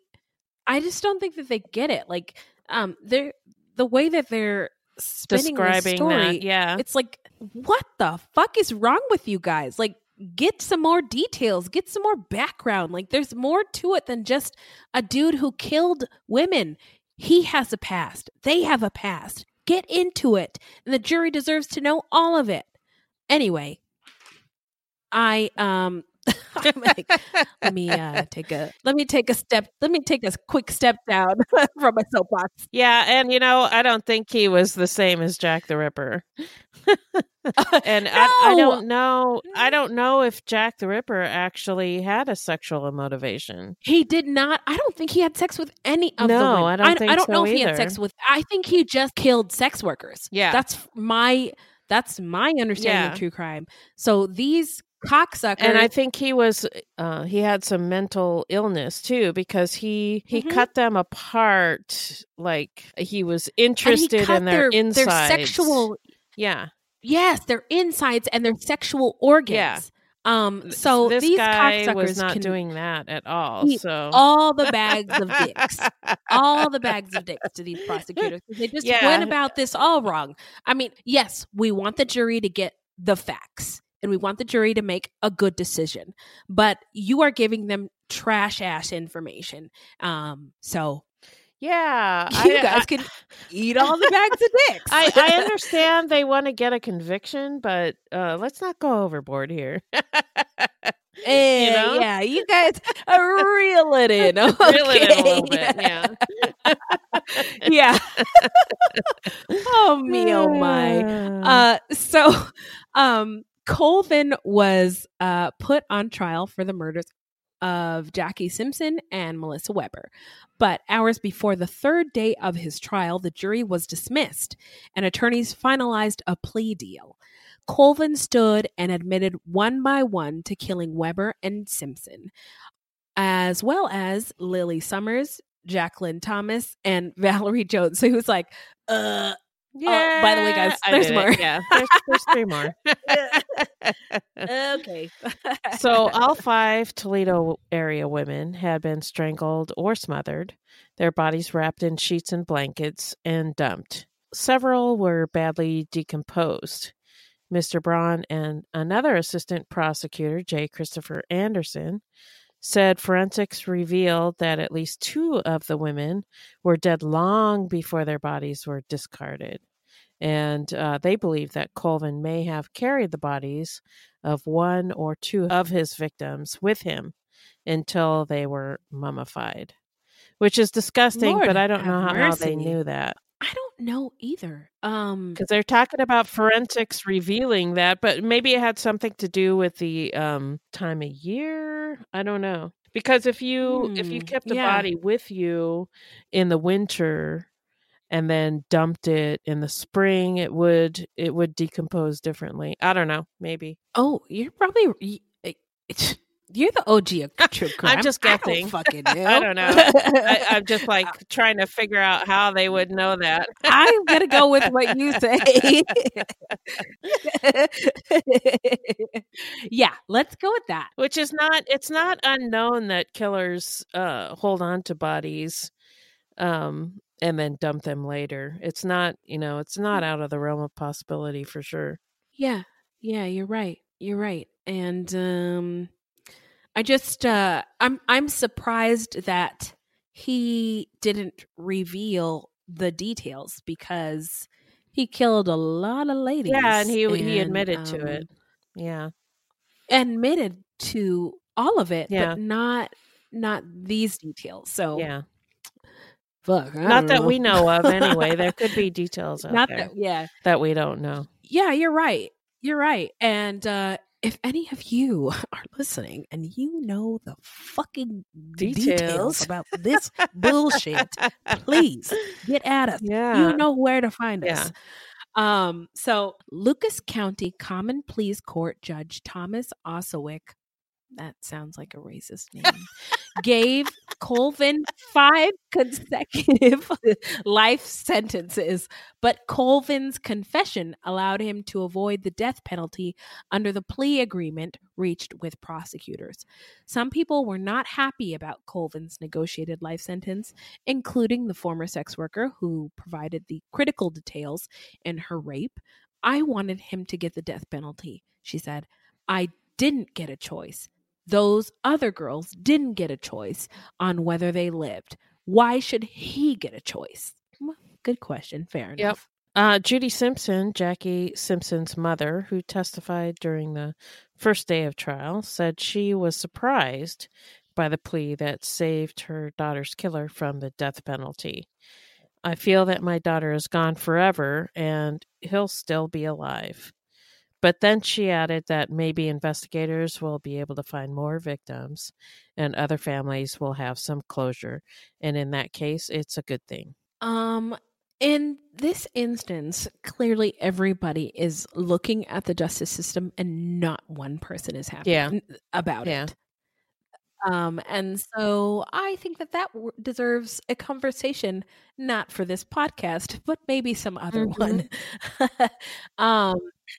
I just don't think that they get it. Like, um, they're, the way that they're spinning the Describing story, that, yeah. it's like, what the fuck is wrong with you guys? Like, get some more details, get some more background. Like, there's more to it than just a dude who killed women. He has a past, they have a past. Get into it. And the jury deserves to know all of it. Anyway, I, um, like, let me uh, take a let me take a step let me take a quick step down from my soapbox. Yeah, and you know, I don't think he was the same as Jack the Ripper. and I, I don't know I don't know if Jack the Ripper actually had a sexual motivation. He did not. I don't think he had sex with any of No, the I don't think I don't so know if he had sex with. I think he just killed sex workers. Yeah. that's my that's my understanding Yeah. of true crime. So these cocksuckers, And I think he was uh he had some mental illness too because he he Mhm. cut them apart like he was and he interested in their, insides. their sexual Yeah. yes, their insides and their sexual organs. Yeah. Um. So this these guy cocksuckers was not can doing that at all. So all the bags of dicks. all the bags of dicks to these prosecutors. They just Yeah. went about this all wrong. I mean, yes, we want the jury to get the facts and we want the jury to make a good decision, but you are giving them trash ass information. Um, so yeah, you I- guys I- can eat all the bags of dicks. I, I understand they want to get a conviction, but uh, let's not go overboard here. Eh, you know? Yeah, you guys are reel it in. Reel it in a little bit, yeah. yeah. oh me, oh my. Uh, so, um, Colvin was uh, put on trial for the murders of Jackie Simpson and Melissa Weber. But hours before the third day of his trial, the jury was dismissed and attorneys finalized a plea deal. Colvin stood and admitted one by one to killing Weber and Simpson, as well as Lily Summers, Jacqueline Thomas, and Valerie Jones. So he was like, uh, yeah. by the way, guys, there's did it. more. Yeah, there's, there's three more. okay. so all five Toledo area women had been strangled or smothered, their bodies wrapped in sheets and blankets and dumped. Several were badly decomposed. Mr. Braun and another assistant prosecutor, J. Christopher Anderson, said forensics revealed that at least two of the women were dead long before their bodies were discarded. And uh, they believe that Colvin may have carried the bodies of one or two of his victims with him until they were mummified, which is disgusting, Lord but I don't know how, how they knew that. I don't know either. Um, because they're talking about forensics revealing that, but maybe it had something to do with the um, time of year. I don't know because if you if you Hmm, kept the yeah. body with you in the winter and then dumped it in the spring, it would it would decompose differently. I don't know. Maybe oh, you're probably eh, you're the OG of true crime. I'm just I guessing. fucking know. I don't know. I, I'm just like trying to figure out how they would know that. I'm gonna go with what you say. yeah, let's go with that. which is not it's not unknown that killers uh hold on to bodies um and then dump them later it's not you know it's not out of the realm of possibility for sure Yeah, yeah, you're right. You're right. And um I just uh I'm I'm surprised that he didn't reveal the details because he killed a lot of ladies. yeah and he he and, admitted to um, it yeah Admitted to all of it, Yeah. but not not these details. So yeah fuck. I not that know. we know of anyway there could be details out not there that yeah. that we don't know Yeah, you're right. You're right. And uh if any of you are listening and you know the fucking details, Details. about this bullshit, please get at us. yeah You know where to find Yeah. us. Um, so Lucas County Common Pleas Court Judge Thomas Osowik, that sounds like a racist name, gave Colvin five consecutive life sentences, but Colvin's confession allowed him to avoid the death penalty under the plea agreement reached with prosecutors. Some people were not happy about Colvin's negotiated life sentence, including the former sex worker who provided the critical details in her rape. I wanted him to get the death penalty, she said. I didn't get a choice. Those other girls didn't get a choice on whether they lived. Why should he get a choice? Good question. Fair Yep. enough. Uh, Judy Simpson, Jackie Simpson's mother, who testified during the first day of trial, said she was surprised by the plea that saved her daughter's killer from the death penalty. I feel that my daughter is gone forever and he'll still be alive. But then she added that maybe investigators will be able to find more victims and other families will have some closure. And in that case, it's a good thing. Um, in this instance, clearly everybody is looking at the justice system and not one person is happy Yeah. about Yeah. it. Um, and so I think that that w- deserves a conversation, not for this podcast, but maybe some other one. um,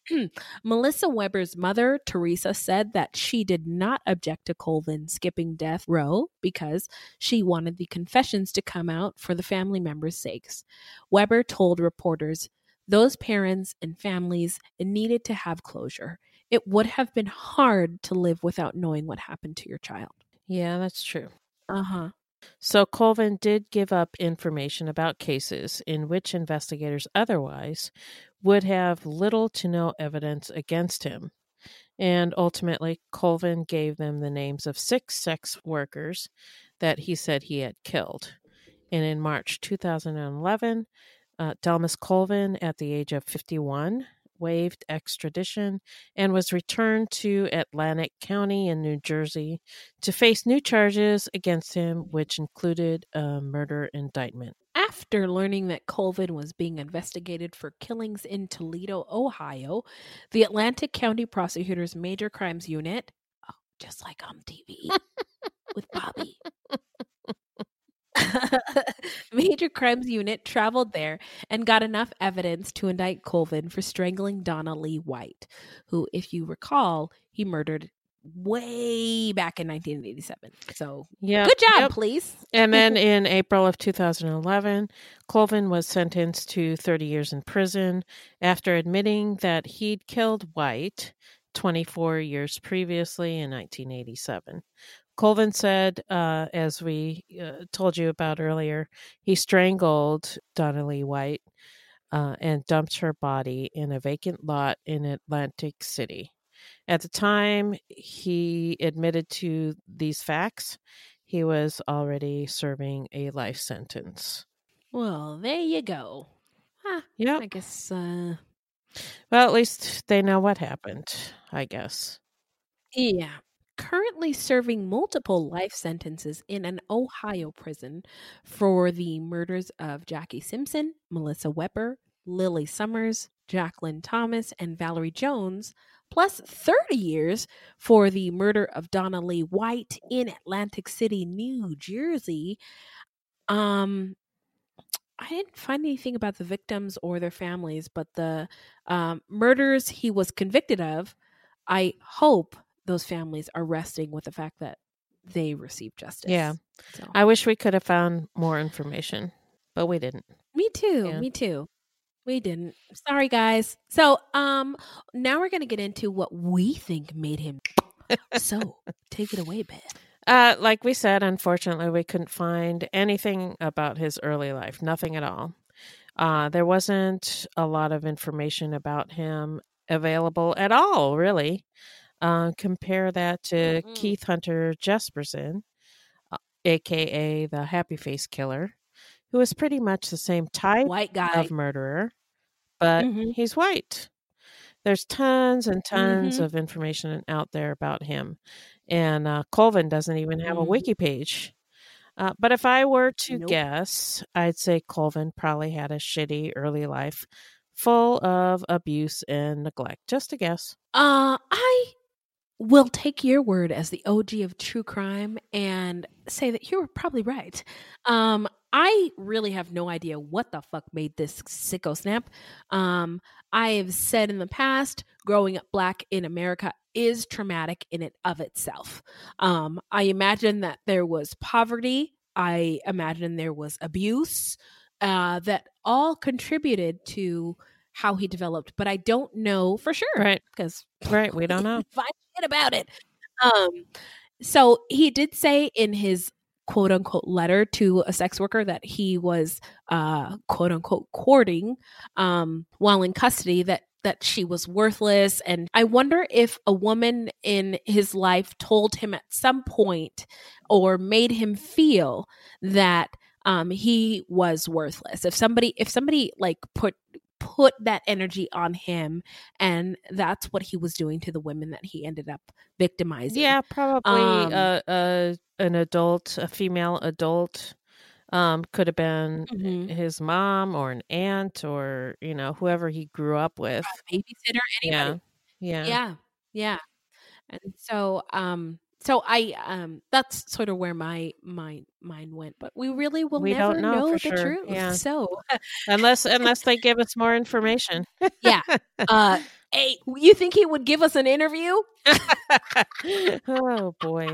Melissa Weber's mother, Teresa, said that she did not object to Colvin skipping death row because she wanted the confessions to come out for the family members' sakes. Weber told reporters those parents and families needed to have closure. It would have been hard to live without knowing what happened to your child. Yeah, that's true. Uh huh. So Colvin did give up information about cases in which investigators otherwise would have little to no evidence against him. And ultimately, Colvin gave them the names of six sex workers that he said he had killed. And in March 2011, uh, Delmas Colvin, at the age of 51, waived extradition and was returned to Atlantic County in New Jersey to face new charges against him, which included a murder indictment. After learning that Colvin was being investigated for killings in Toledo, Ohio, the Atlantic County Prosecutor's Major Crimes Unit, oh, just like on TV with Bobby. Major Crimes Unit traveled there and got enough evidence to indict Colvin for strangling Donna Lee White, who, if you recall, he murdered way back in 1987. So Yeah. good job, Yep. police. And then in April of 2011, Colvin was sentenced to 30 years in prison after admitting that he'd killed White 24 years previously in 1987. Colvin said, uh, as we uh, told you about earlier, he strangled Donna Lee White uh, and dumped her body in a vacant lot in Atlantic City. At the time he admitted to these facts, he was already serving a life sentence. Well, there you go. Ah, Yep. I guess uh Well, at least they know what happened, I guess. yeah. Currently serving multiple life sentences in an Ohio prison for the murders of Jackie Simpson, Melissa Weber, Lily Summers, Jacqueline Thomas, and Valerie Jones, plus 30 years for the murder of Donna Lee White in Atlantic City, New Jersey. Um, I didn't find anything about the victims or their families, but the um, murders he was convicted of, I hope those families are resting with the fact that they received justice. Yeah. So. I wish we could have found more information, but we didn't. Me too. Yeah. Me too. We didn't. Sorry, guys. So, um, now we're gonna get into what we think made him. so, take it away, Ben. Uh, like we said, unfortunately, we couldn't find anything about his early life, nothing at all. Uh, there wasn't a lot of information about him available at all, really. Uh, compare that to Mm-mm. Keith Hunter Jesperson, uh, aka the Happy Face Killer, who is pretty much the same type White guy. of murderer, but Mhm. he's white. There's tons and tons Mhm. of information out there about him. And uh, Colvin doesn't even have a Mhm. wiki page. Uh, but if I were to Nope. guess, I'd say Colvin probably had a shitty early life full of abuse and neglect. Just a guess. Uh, I will take your word as the OG of true crime and say that you're probably right. Um, I really have no idea what the fuck made this sicko snap. Um, I have said in the past, growing up black in America is traumatic in it of itself. Um, I imagine that there was poverty. I imagine there was abuse uh, that all contributed to how he developed, but I don't know for sure Right. because Right. We don't know. find shit about it. Um, so he did say in his quote unquote letter to a sex worker that he was uh quote unquote courting um while in custody that that she was worthless and i wonder if a woman in his life told him at some point or made him feel that um he was worthless if somebody if somebody like put put that energy on him and that's what he was doing to the women that he ended up victimizing Yeah, probably Um, uh, uh, an adult, a female adult. Um, could have been Mhm. his mom or an aunt or you know whoever he grew up with. babysitter Yeah, yeah, yeah yeah and so um so i um that's sort of where my my mind went but we really will We never don't know for the sure, truth yeah. so Unless unless they give us more information. Yeah. Uh hey you think he would give us an interview oh boy.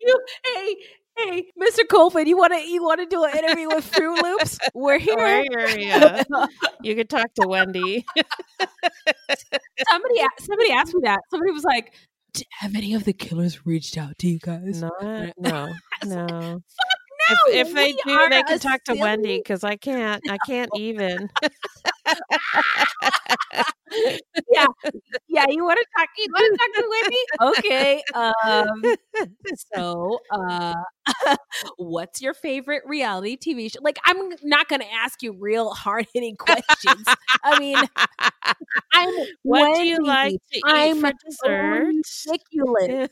you hey hey mr colvin you want to you want to do an interview with fruit loops we're here We're here, yeah. You could talk to Wendy. somebody somebody asked me that somebody was like "D- have any of the killers reached out to you guys no, no. no, If, if they do, they can talk to Wendy because I can't. I can't even. yeah, yeah. You want to talk? You want to talk to Wendy? Okay. Um. So, uh, what's your favorite reality TV show? Like, I'm not going to ask you real hard hitting questions. I mean, I'm What do you Wendy. like to eat I'm for dessert? ridiculous.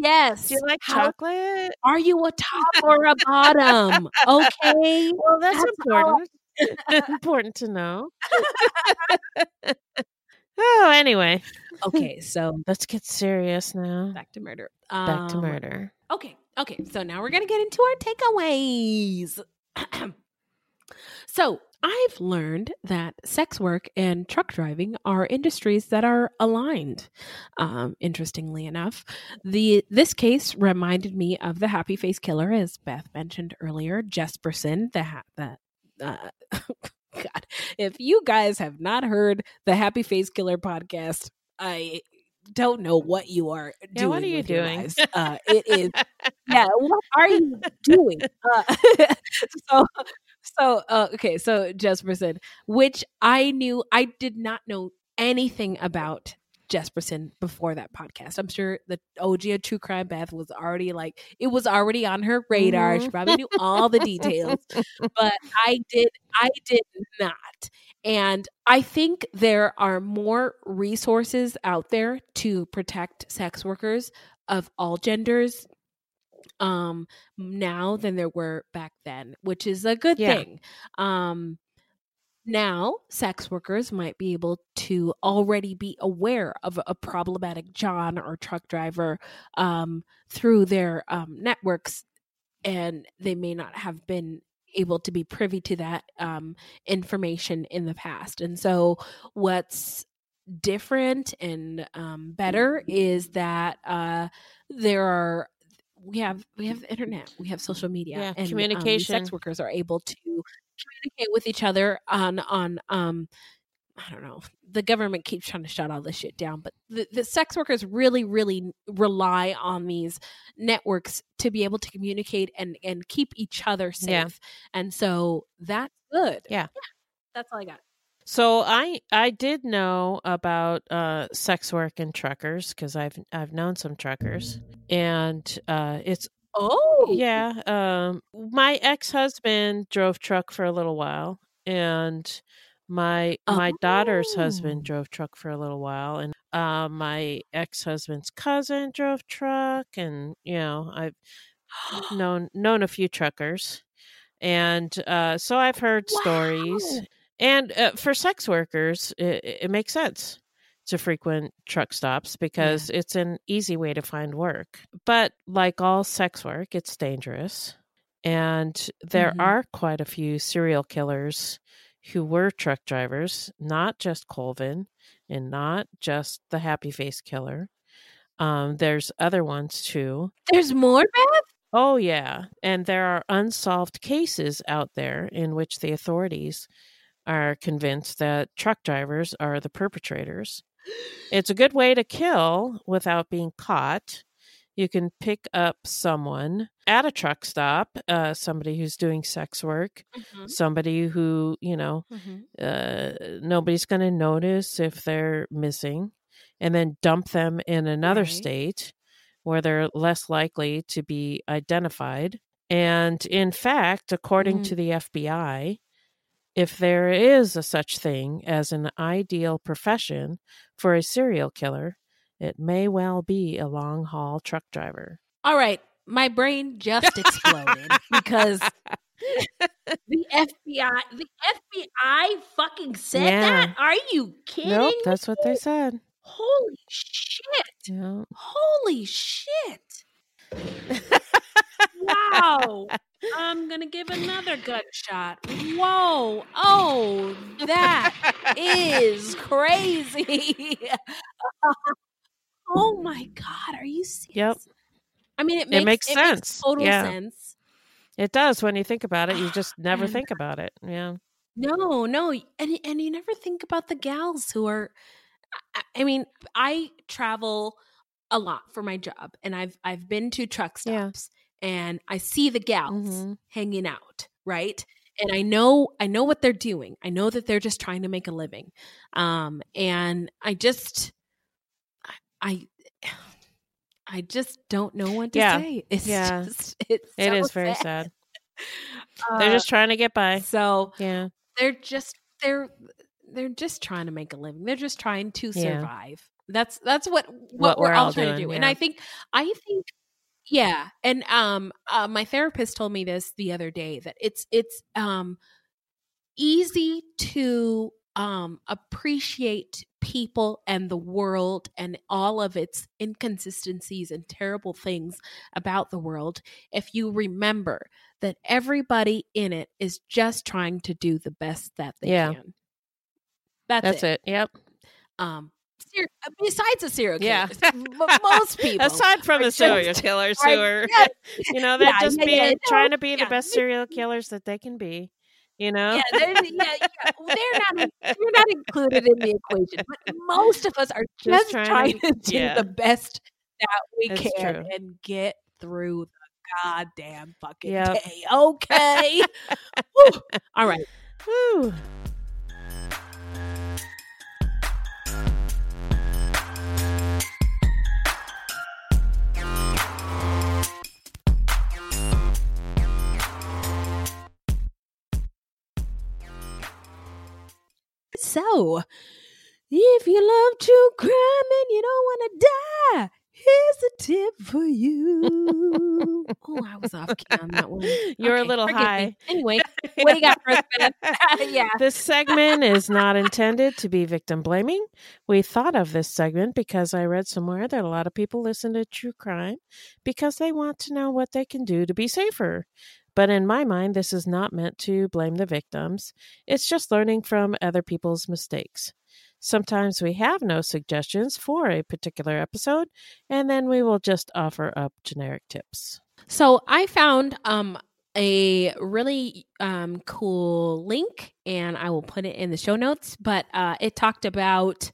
Yes. Do you like How- chocolate? Are you a top or a bottom? Okay. Well, that's, That's important. important to know. oh, anyway, Okay. So let's get serious now. back to murder. Back to Um, murder. Okay. Okay. So now we're going to get into our takeaways. so I've learned that sex work and truck driving are industries that are aligned. Um, interestingly enough, the this case reminded me of the Happy Face Killer, as Beth mentioned earlier, Jesperson, the ha- the. Uh, God, if you guys have not heard the Happy Face Killer podcast, I don't know what you are Yeah, doing. what are you doing? Uh, it is yeah what are you doing uh, so so uh, okay so jesperson which i knew i did not know anything about jesperson before that podcast i'm sure the og of true crime beth was already like it was already on her radar she Mhm. probably knew all the details but i did i did not and i think there are more resources out there to protect sex workers of all genders um now than there were back then which is a good Yeah. thing um now sex workers might be able to already be aware of a problematic john or truck driver um through their um networks and they may not have been able to be privy to that um information in the past and so what's different and um, better is that uh, there are we have we have the internet we have social media Yeah, and um, communication. sex workers are able to communicate with each other on on um I don't know. The government keeps trying to shut all this shit down, but the, the sex workers really, really rely on these networks to be able to communicate and and keep each other safe. Yeah. And so that's good. Yeah. That's all I got. So I I did know about uh, sex work and truckers because I've I've known some truckers, and uh, it's Oh, yeah. Um, my ex husband drove truck for a little while, and my my daughter's husband Oh. drove truck for a little while, and uh, my ex husband's cousin drove truck, and you know I've known known a few truckers, and uh, so I've heard stories. And uh, for sex workers, it, it makes sense to frequent truck stops because it's an easy way to find work. But like all sex work, it's dangerous. And there Mhm. are quite a few serial killers who were truck drivers, not just Colvin and not just the happy face killer. Um, there's other ones too. there's more, Beth. Oh, yeah. And there are unsolved cases out there in which the authorities are convinced that truck drivers are the perpetrators. It's a good way to kill without being caught. You can pick up someone at a truck stop, uh, somebody who's doing sex work, somebody who, you know, uh, nobody's going to notice if they're missing, and then dump them in another Right. state where they're less likely to be identified. And in fact, according Mm. to the FBI, if there is a such thing as an ideal profession for a serial killer, it may well be a long haul truck driver. All right, my brain just exploded because the FBI, the FBI fucking said Yeah. that. Are you kidding? Nope, me? that's what they said. Holy shit! Yeah. Holy shit! Wow! I'm gonna give another gunshot. Whoa! Oh, that is crazy. oh my god, are you serious? Yep. I mean, it It makes, makes it sense. total Yeah. sense. It does when you think about it. You just never think about it. Yeah. No, no, and and you never think about the gals who are. I- I mean, I travel a lot for my job, and I've I've been to truck Yeah. stops, and I see the gals Mhm. hanging out, right? And I know I know what they're doing. I know that they're just trying to make a living, um, and I just I. I just don't know what to Yeah. say. It's Yeah. just it's It so is very sad. They're Uh, just trying to get by. so Yeah. they're just they're they're just trying to make a living. They're just trying to Yeah. survive. That's that's what what, What we're, we're all all trying to doing, do. And. I think I think yeah, and um uh, my therapist told me this the other day that it's it's um easy to um, appreciate people and the world and all of its inconsistencies and terrible things about the world if you remember that everybody in it is just trying to do the best that they Yeah. can. That's, That's it. it. Yep. Um, ser- uh, besides the serial Yeah. killers, m- most people. Aside from the serial killers are who are, just- you know, they're Yeah, just yeah, being yeah, trying to be the best serial killers that they can be. You know. yeah, they're, yeah, yeah, they're not they're not included in the equation. But most of us are Just just, trying trying, to- to do the best that we It's can true. and get through the goddamn fucking Yep. day. Okay. All right. Whew. So, if you love true crime and you don't want to die, here's a tip for you. oh, I was off key on that one. You're a little forgive me. high. Anyway, what do you got for us, yeah. This segment is not intended to be victim blaming. We thought of this segment because I read somewhere that a lot of people listen to true crime because they want to know what they can do to be safer. But in my mind, this is not meant to blame the victims. It's just learning from other people's mistakes. Sometimes we have no suggestions for a particular episode, and then we will just offer up generic tips. So I found um a really um cool link and I will put it in the show notes, but uh it talked about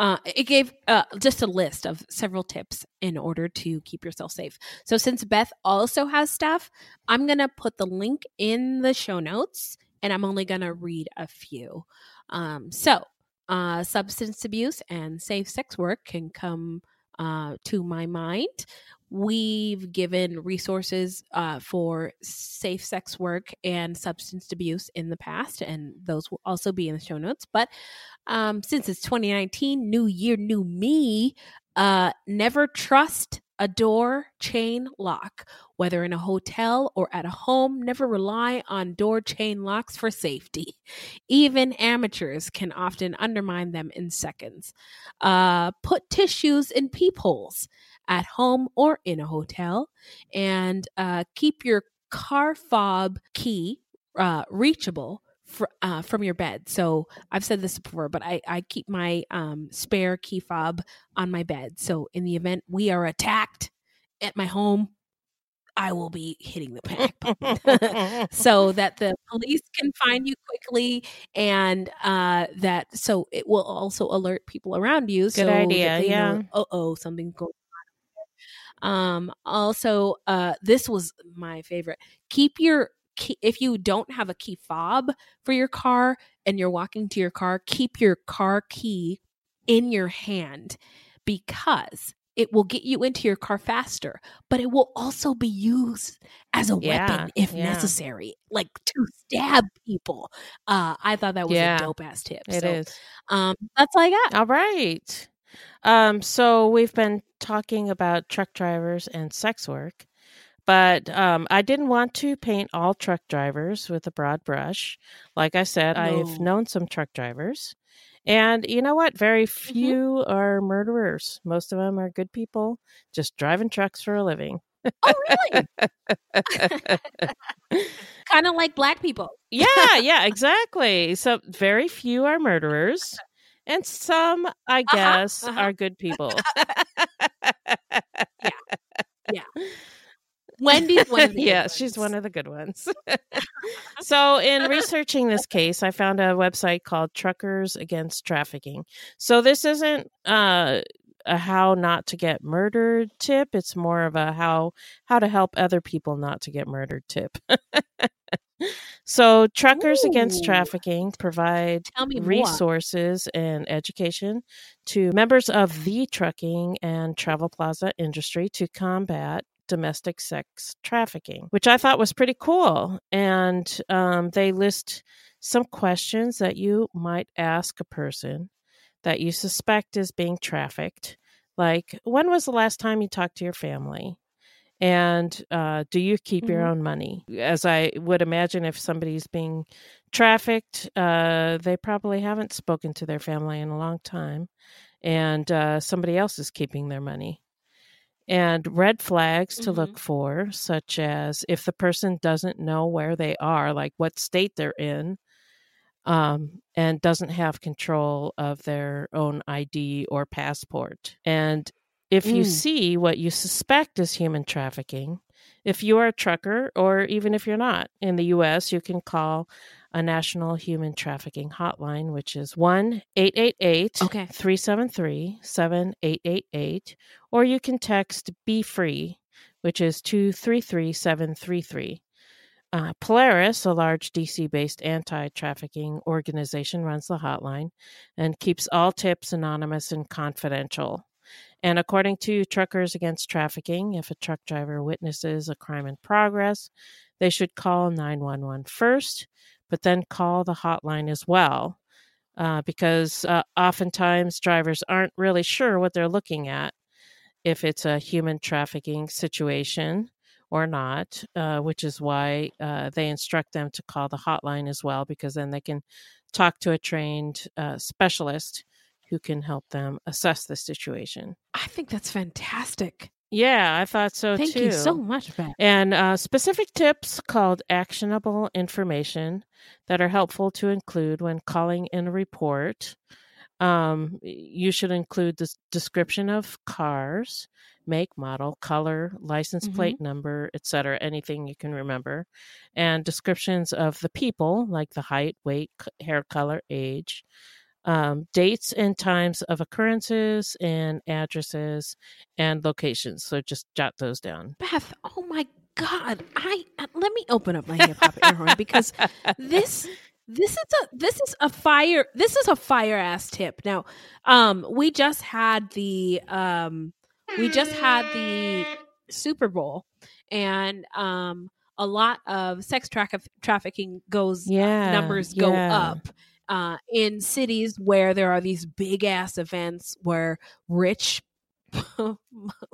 uh, it gave uh, just a list of several tips in order to keep yourself safe. So, since Beth also has stuff, I'm going to put the link in the show notes and I'm only going to read a few. Um, so, uh, substance abuse and safe sex work can come uh, to my mind. We've given resources uh, for safe sex work and substance abuse in the past, and those will also be in the show notes. But um, since it's 2019, new year, new me, uh, never trust a door chain lock, whether in a hotel or at a home. Never rely on door chain locks for safety. Even amateurs can often undermine them in seconds. Uh, put tissues in peepholes at home or in a hotel, and uh, keep your car fob key uh, reachable fr- uh, from your bed. So I've said this before, but I, I keep my um, spare key fob on my bed. So in the event we are attacked at my home, I will be hitting the panic button so that the police can find you quickly and uh, that so it will also alert people around you. so idea, yeah. Uh oh, something's going um also uh this was my favorite keep your key if you don't have a key fob for your car and you're walking to your car keep your car key in your hand because it will get you into your car faster but it will also be used as a Yeah, weapon if yeah. necessary like to stab people uh i thought that was Yeah, a dope ass tip It so is. um that's all i got All right. Um, so we've been talking about truck drivers and sex work, but um, I didn't want to paint all truck drivers with a broad brush. Like I said, I've known some truck drivers. And you know what? Very few are murderers. Most of them are good people just driving trucks for a living. oh really kind of like black people yeah, yeah, exactly. So very few are murderers. And some, I guess, uh-huh. are good people. wendy's one of the good yeah, ones. she's one of the good ones. so, in researching this case, I found a website called Truckers Against Trafficking. So, this isn't uh, a how not to get murdered tip; it's more of a how how to help other people not to get murdered tip. So, Truckers Against Trafficking provide me more resources and education to members of the trucking and travel plaza industry to combat domestic sex trafficking, which I thought was pretty cool. And um, they list some questions that you might ask a person that you suspect is being trafficked. Like, when was the last time you talked to your family? And uh, do you keep mm-hmm. your own money? As I would imagine, if somebody's being trafficked, uh, they probably haven't spoken to their family in a long time, and uh, somebody else is keeping their money. And red flags to mm-hmm. look for, such as if the person doesn't know where they are, like what state they're in, um, and doesn't have control of their own ID or passport. And if mm. you see what you suspect is human trafficking, if you are a trucker or even if you're not in the US, you can call a national human trafficking hotline, which is 1 888 373 7888, or you can text Be Free, which is 233 733. Uh, Polaris, a large DC based anti trafficking organization, runs the hotline and keeps all tips anonymous and confidential. And according to Truckers Against Trafficking, if a truck driver witnesses a crime in progress, they should call 911 first, but then call the hotline as well. Uh, because uh, oftentimes drivers aren't really sure what they're looking at if it's a human trafficking situation or not, uh, which is why uh, they instruct them to call the hotline as well, because then they can talk to a trained uh, specialist who can help them assess the situation. I think that's fantastic. Yeah, I thought so Thank too. Thank you so much, Beth. And uh, specific tips called actionable information that are helpful to include when calling in a report. Um, you should include the description of cars, make, model, color, license mm-hmm. plate number, etc. Anything you can remember, and descriptions of the people, like the height, weight, hair color, age um, dates and times of occurrences and addresses and locations. So just jot those down. Beth, oh my God, I uh, let me open up my hip hop air horn because this this is a this is a fire this is a fire ass tip. Now, um, we just had the um, we just had the Super Bowl, and um, a lot of sex tra- trafficking goes uh, yeah, uh, numbers go yeah. up uh, in cities where there are these big ass events where rich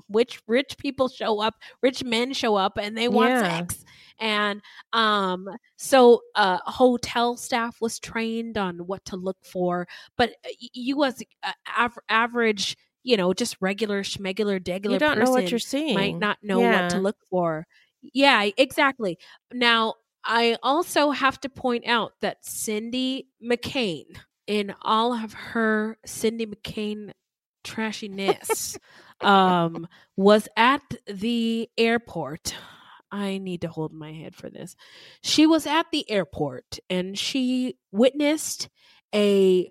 which rich people show up rich men show up and they want yeah. sex and um so uh hotel staff was trained on what to look for but uh, you as uh, av- average you know just regular schmegular degular you don't know what you're seeing might not know yeah. what to look for yeah exactly now I also have to point out that Cindy McCain, in all of her Cindy McCain trashiness, um, was at the airport. I need to hold my head for this. She was at the airport and she witnessed a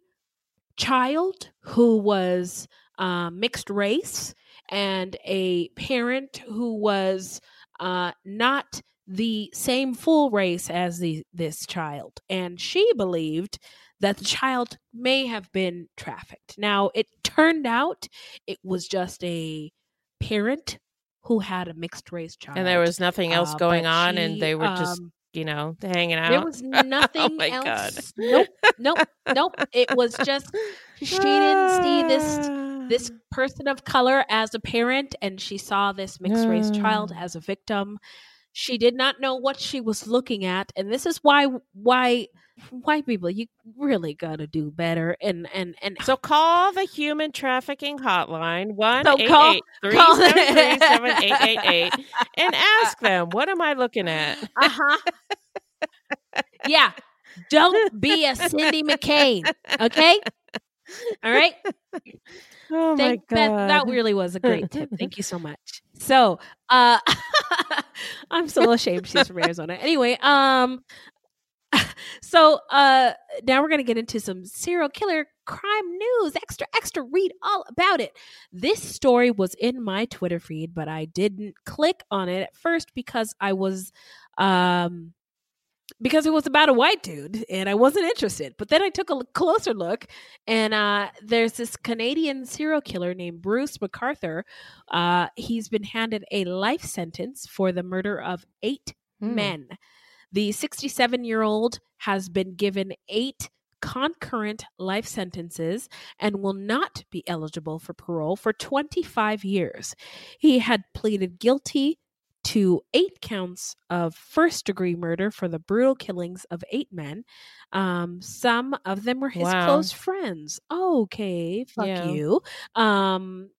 child who was uh, mixed race and a parent who was uh, not the same full race as the, this child. And she believed that the child may have been trafficked. Now, it turned out it was just a parent who had a mixed race child. And there was nothing else uh, going on, she, and they were just. Um, you know, hanging out. There was oh nothing oh else. God. Nope, nope, nope. It was just she didn't see this this person of color as a parent, and she saw this mixed race child as a victim. She did not know what she was looking at, and this is why why white people you really got to do better and and and so call the human trafficking hotline one eight eight three seven three seven eight eight eight and ask them what am I looking at? Uh huh. yeah, don't be a Cindy McCain, okay? All right. Oh Thank my God. That really was a great tip. Thank you so much. So, uh I'm so ashamed she's from Arizona. Anyway, um so uh now we're going to get into some serial killer crime news. Extra extra read all about it. This story was in my Twitter feed, but I didn't click on it at first because I was um because it was about a white dude and I wasn't interested. But then I took a closer look and uh, there's this Canadian serial killer named Bruce McArthur. Uh, he's been handed a life sentence for the murder of eight hmm. men. The 67 year old has been given eight concurrent life sentences and will not be eligible for parole for 25 years. He had pleaded guilty to eight counts of first degree murder for the brutal killings of eight men. Um, some of them were his Wow. close friends. Okay, fuck Yeah. you. Um,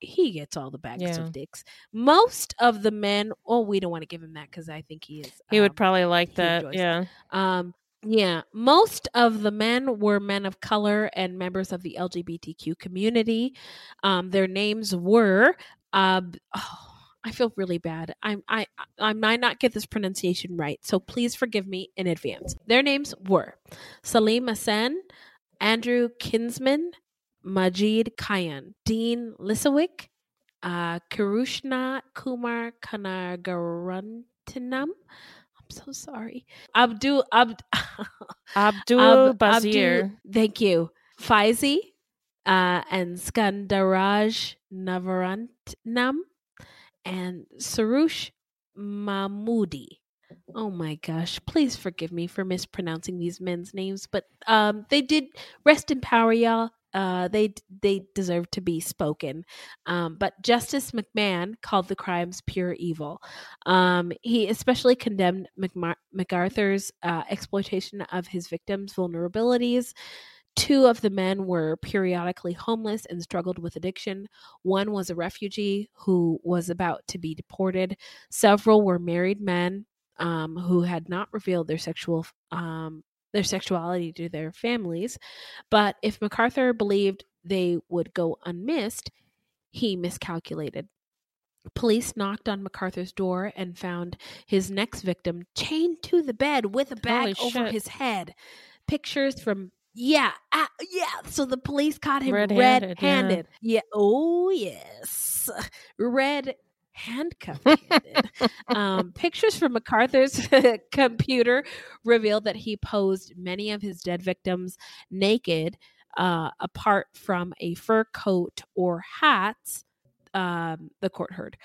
he gets all the bags Yeah. of dicks. Most of the men, oh, we don't want to give him that because I think he is. He would um, probably like that. Yeah. um, yeah, most of the men were men of color and members of the LGBTQ community. Um, their names were. Um, oh, I feel really bad. I I I might not get this pronunciation right, so please forgive me in advance. Their names were Salim Asen, Andrew Kinsman, Majid Kayan, Dean Lisowick, uh, Kirushna Kumar Kanagarantinam. I'm so sorry. Abdul Abd Abdul Ab- Bazir. Abdul- thank you. Faizi uh, and Skandaraj Navarantnam and Sarush Mahmoudi. Oh my gosh, please forgive me for mispronouncing these men's names, but um, they did rest in power, y'all. Uh, they they deserve to be spoken. Um, but Justice McMahon called the crimes pure evil. Um, he especially condemned McMar- McArthur's uh, exploitation of his victims' vulnerabilities. Two of the men were periodically homeless and struggled with addiction. One was a refugee who was about to be deported. Several were married men um, who had not revealed their sexual um, their sexuality to their families. But if McArthur believed they would go unmissed, he miscalculated. Police knocked on McArthur's door and found his next victim chained to the bed with a bag Holy over shit. his head. Pictures from yeah, ah, yeah. So the police caught him Red-handed, red-handed. yeah. Yeah. Oh yes, red handcuffed. um, pictures from McArthur's computer reveal that he posed many of his dead victims naked, uh, apart from a fur coat or hats. Um, the court heard.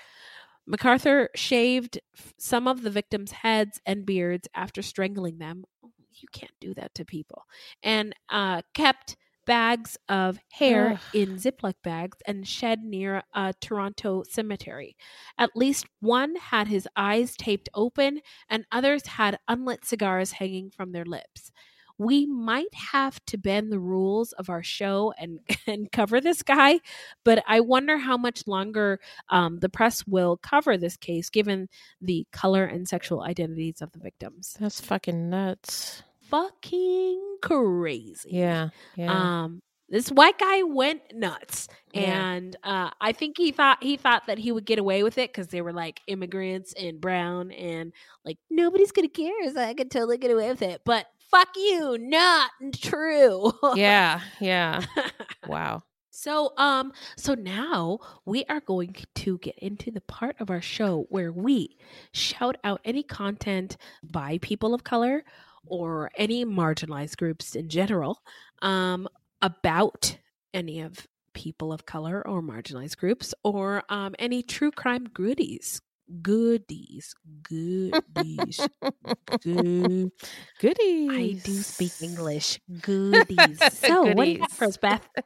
McArthur shaved some of the victims' heads and beards after strangling them. Oh, You can't do that to people. And uh, kept bags of hair Ugh. in Ziploc bags and shed near a Toronto cemetery. At least one had his eyes taped open, and others had unlit cigars hanging from their lips. We might have to bend the rules of our show and, and cover this guy, but I wonder how much longer um, the press will cover this case given the color and sexual identities of the victims. That's fucking nuts. Fucking crazy. Yeah. Yeah. Um, this white guy went nuts, Yeah. and uh, I think he thought he thought that he would get away with it because they were like immigrants and brown, and like nobody's gonna care, so I could totally get away with it. But fuck you, not true. yeah. Yeah. Wow. So um so now we are going to get into the part of our show where we shout out any content by people of color or any marginalized groups in general um about any of people of color or marginalized groups or um any true crime goodies goodies goodies good Goodies. I do speak English goodies so what do you got for us Beth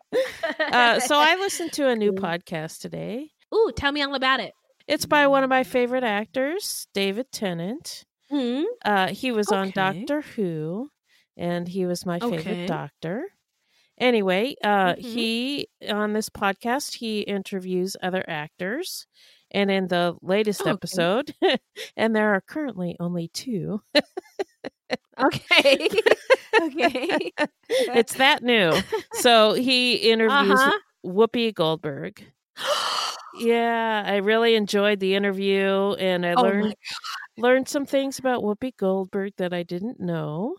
Uh, so I listened to a new podcast today. Ooh, tell me all about it. It's by one of my favorite actors, David Tennant. Hmm. Uh, he was on Doctor Who, and he was my Okay. favorite doctor. Anyway, uh, Mhm. he on this podcast he interviews other actors, and in the latest Okay. episode, and there are currently only two. Okay. okay. it's that new. So he interviews Uh-huh. Whoopi Goldberg. Yeah, I really enjoyed the interview, and I Oh learned learned some things about Whoopi Goldberg that I didn't know.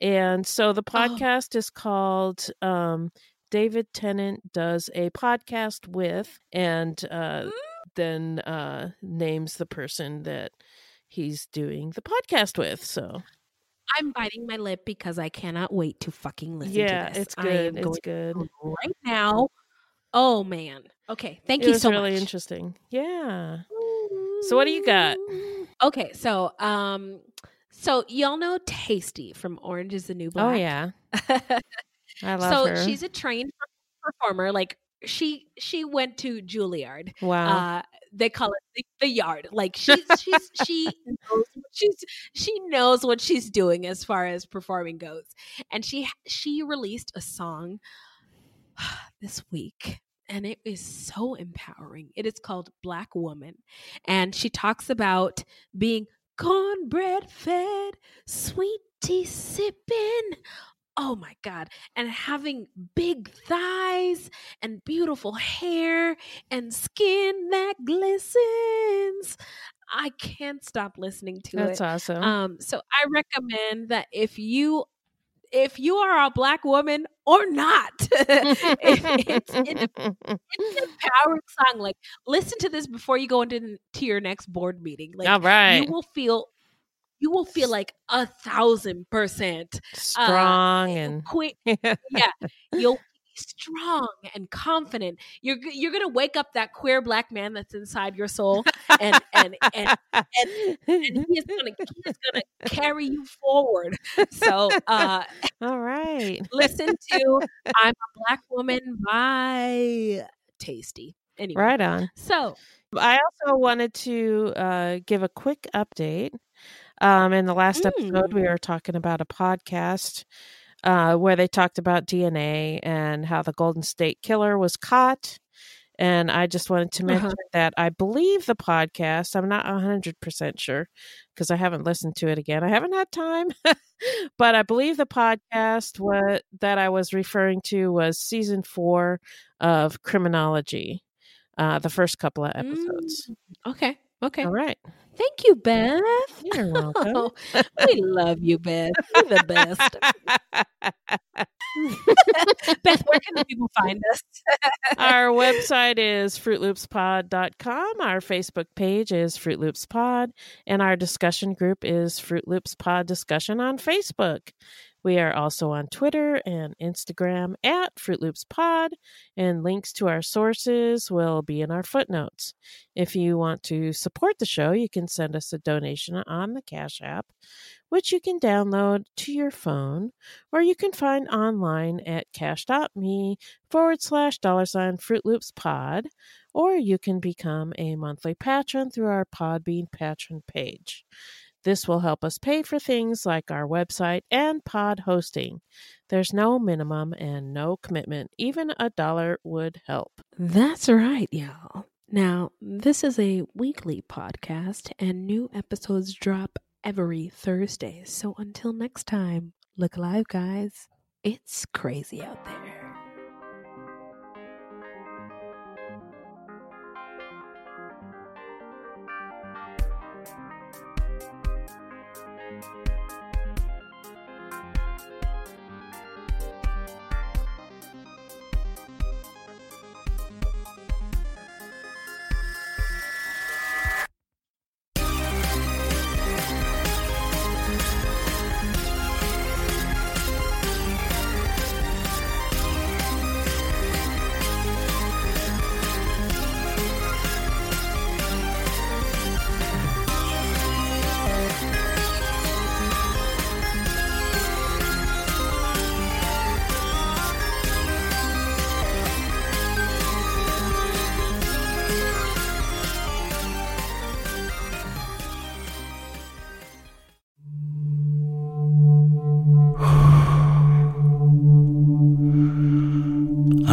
And so the Oh. podcast is called um, David Tennant does a podcast with, and uh, Mm. then uh, names the person that he's doing the podcast with. So I'm biting my lip because I cannot wait to fucking listen yeah, to this. it's good. It's good. right now. Oh man. Okay. Thank it you so really much. Really interesting. Yeah. So what do you got? Okay, so um so y'all know Tasty from Orange is the New Black. Oh yeah, I love so her. she's a trained performer like she she went to Juilliard. Wow. Uh, they call it the, the yard. Like she's she's she knows what she's she knows what she's doing as far as performing goes, and she she released a song this week and it is so empowering. It is called Black Woman. And she talks about being cornbread fed, sweet tea sipping. Oh my God. And having big thighs and beautiful hair and skin that glistens. I can't stop listening to That's it. That's awesome. Um, so I recommend that if you if you are a black woman or not, it's, an, it's an empowering song. Like, listen to this before you go into to your next board meeting. Like, All right. you will feel you will feel like a thousand percent uh, Strong and quick. Yeah, you'll strong and confident. You're you're gonna wake up that queer black man that's inside your soul, and and and, and, and he is gonna he is gonna carry you forward. So uh, all right. listen to "I'm a Black Woman" by Tasty. Anyway, Right on. So I also wanted to uh, give a quick update. Um, in the last episode, we Mm. were talking about a podcast uh, where they talked about DNA and how the Golden State Killer was caught. And I just wanted to mention Uh-huh. that I believe the podcast, I'm not 100% sure because I haven't listened to it again. I haven't had time. but I believe the podcast what, that I was referring to was season four of Criminology, uh, the first couple of episodes. okay, okay. All right. Thank you, Beth. You're welcome. Oh, we love you, Beth. You're the best. Beth, where can the people find us? Our website is fruitloopspod.com. Our Facebook page is Fruit Loops Pod, and our discussion group is Fruit Loops Pod Discussion on Facebook. We are also on Twitter and Instagram at Fruit Loops Pod, and links to our sources will be in our footnotes. If you want to support the show, you can send us a donation on the Cash App, which you can download to your phone, or you can find online at cash.me forward slash dollar sign Fruit Loops Pod, or you can become a monthly patron through our Podbean patron page. This will help us pay for things like our website and pod hosting. There's no minimum and no commitment. Even a dollar would help. That's right, y'all. Now, this is a weekly podcast, and new episodes drop every Thursday. So until next time, look alive, guys. It's crazy out there.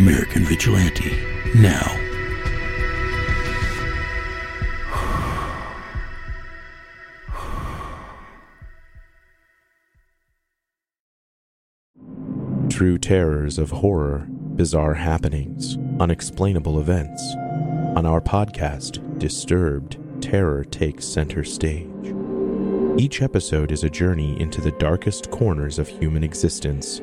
American Vigilante now. True terrors of horror, bizarre happenings, unexplainable events. On our podcast, Disturbed, terror takes center stage. Each episode is a journey into the darkest corners of human existence,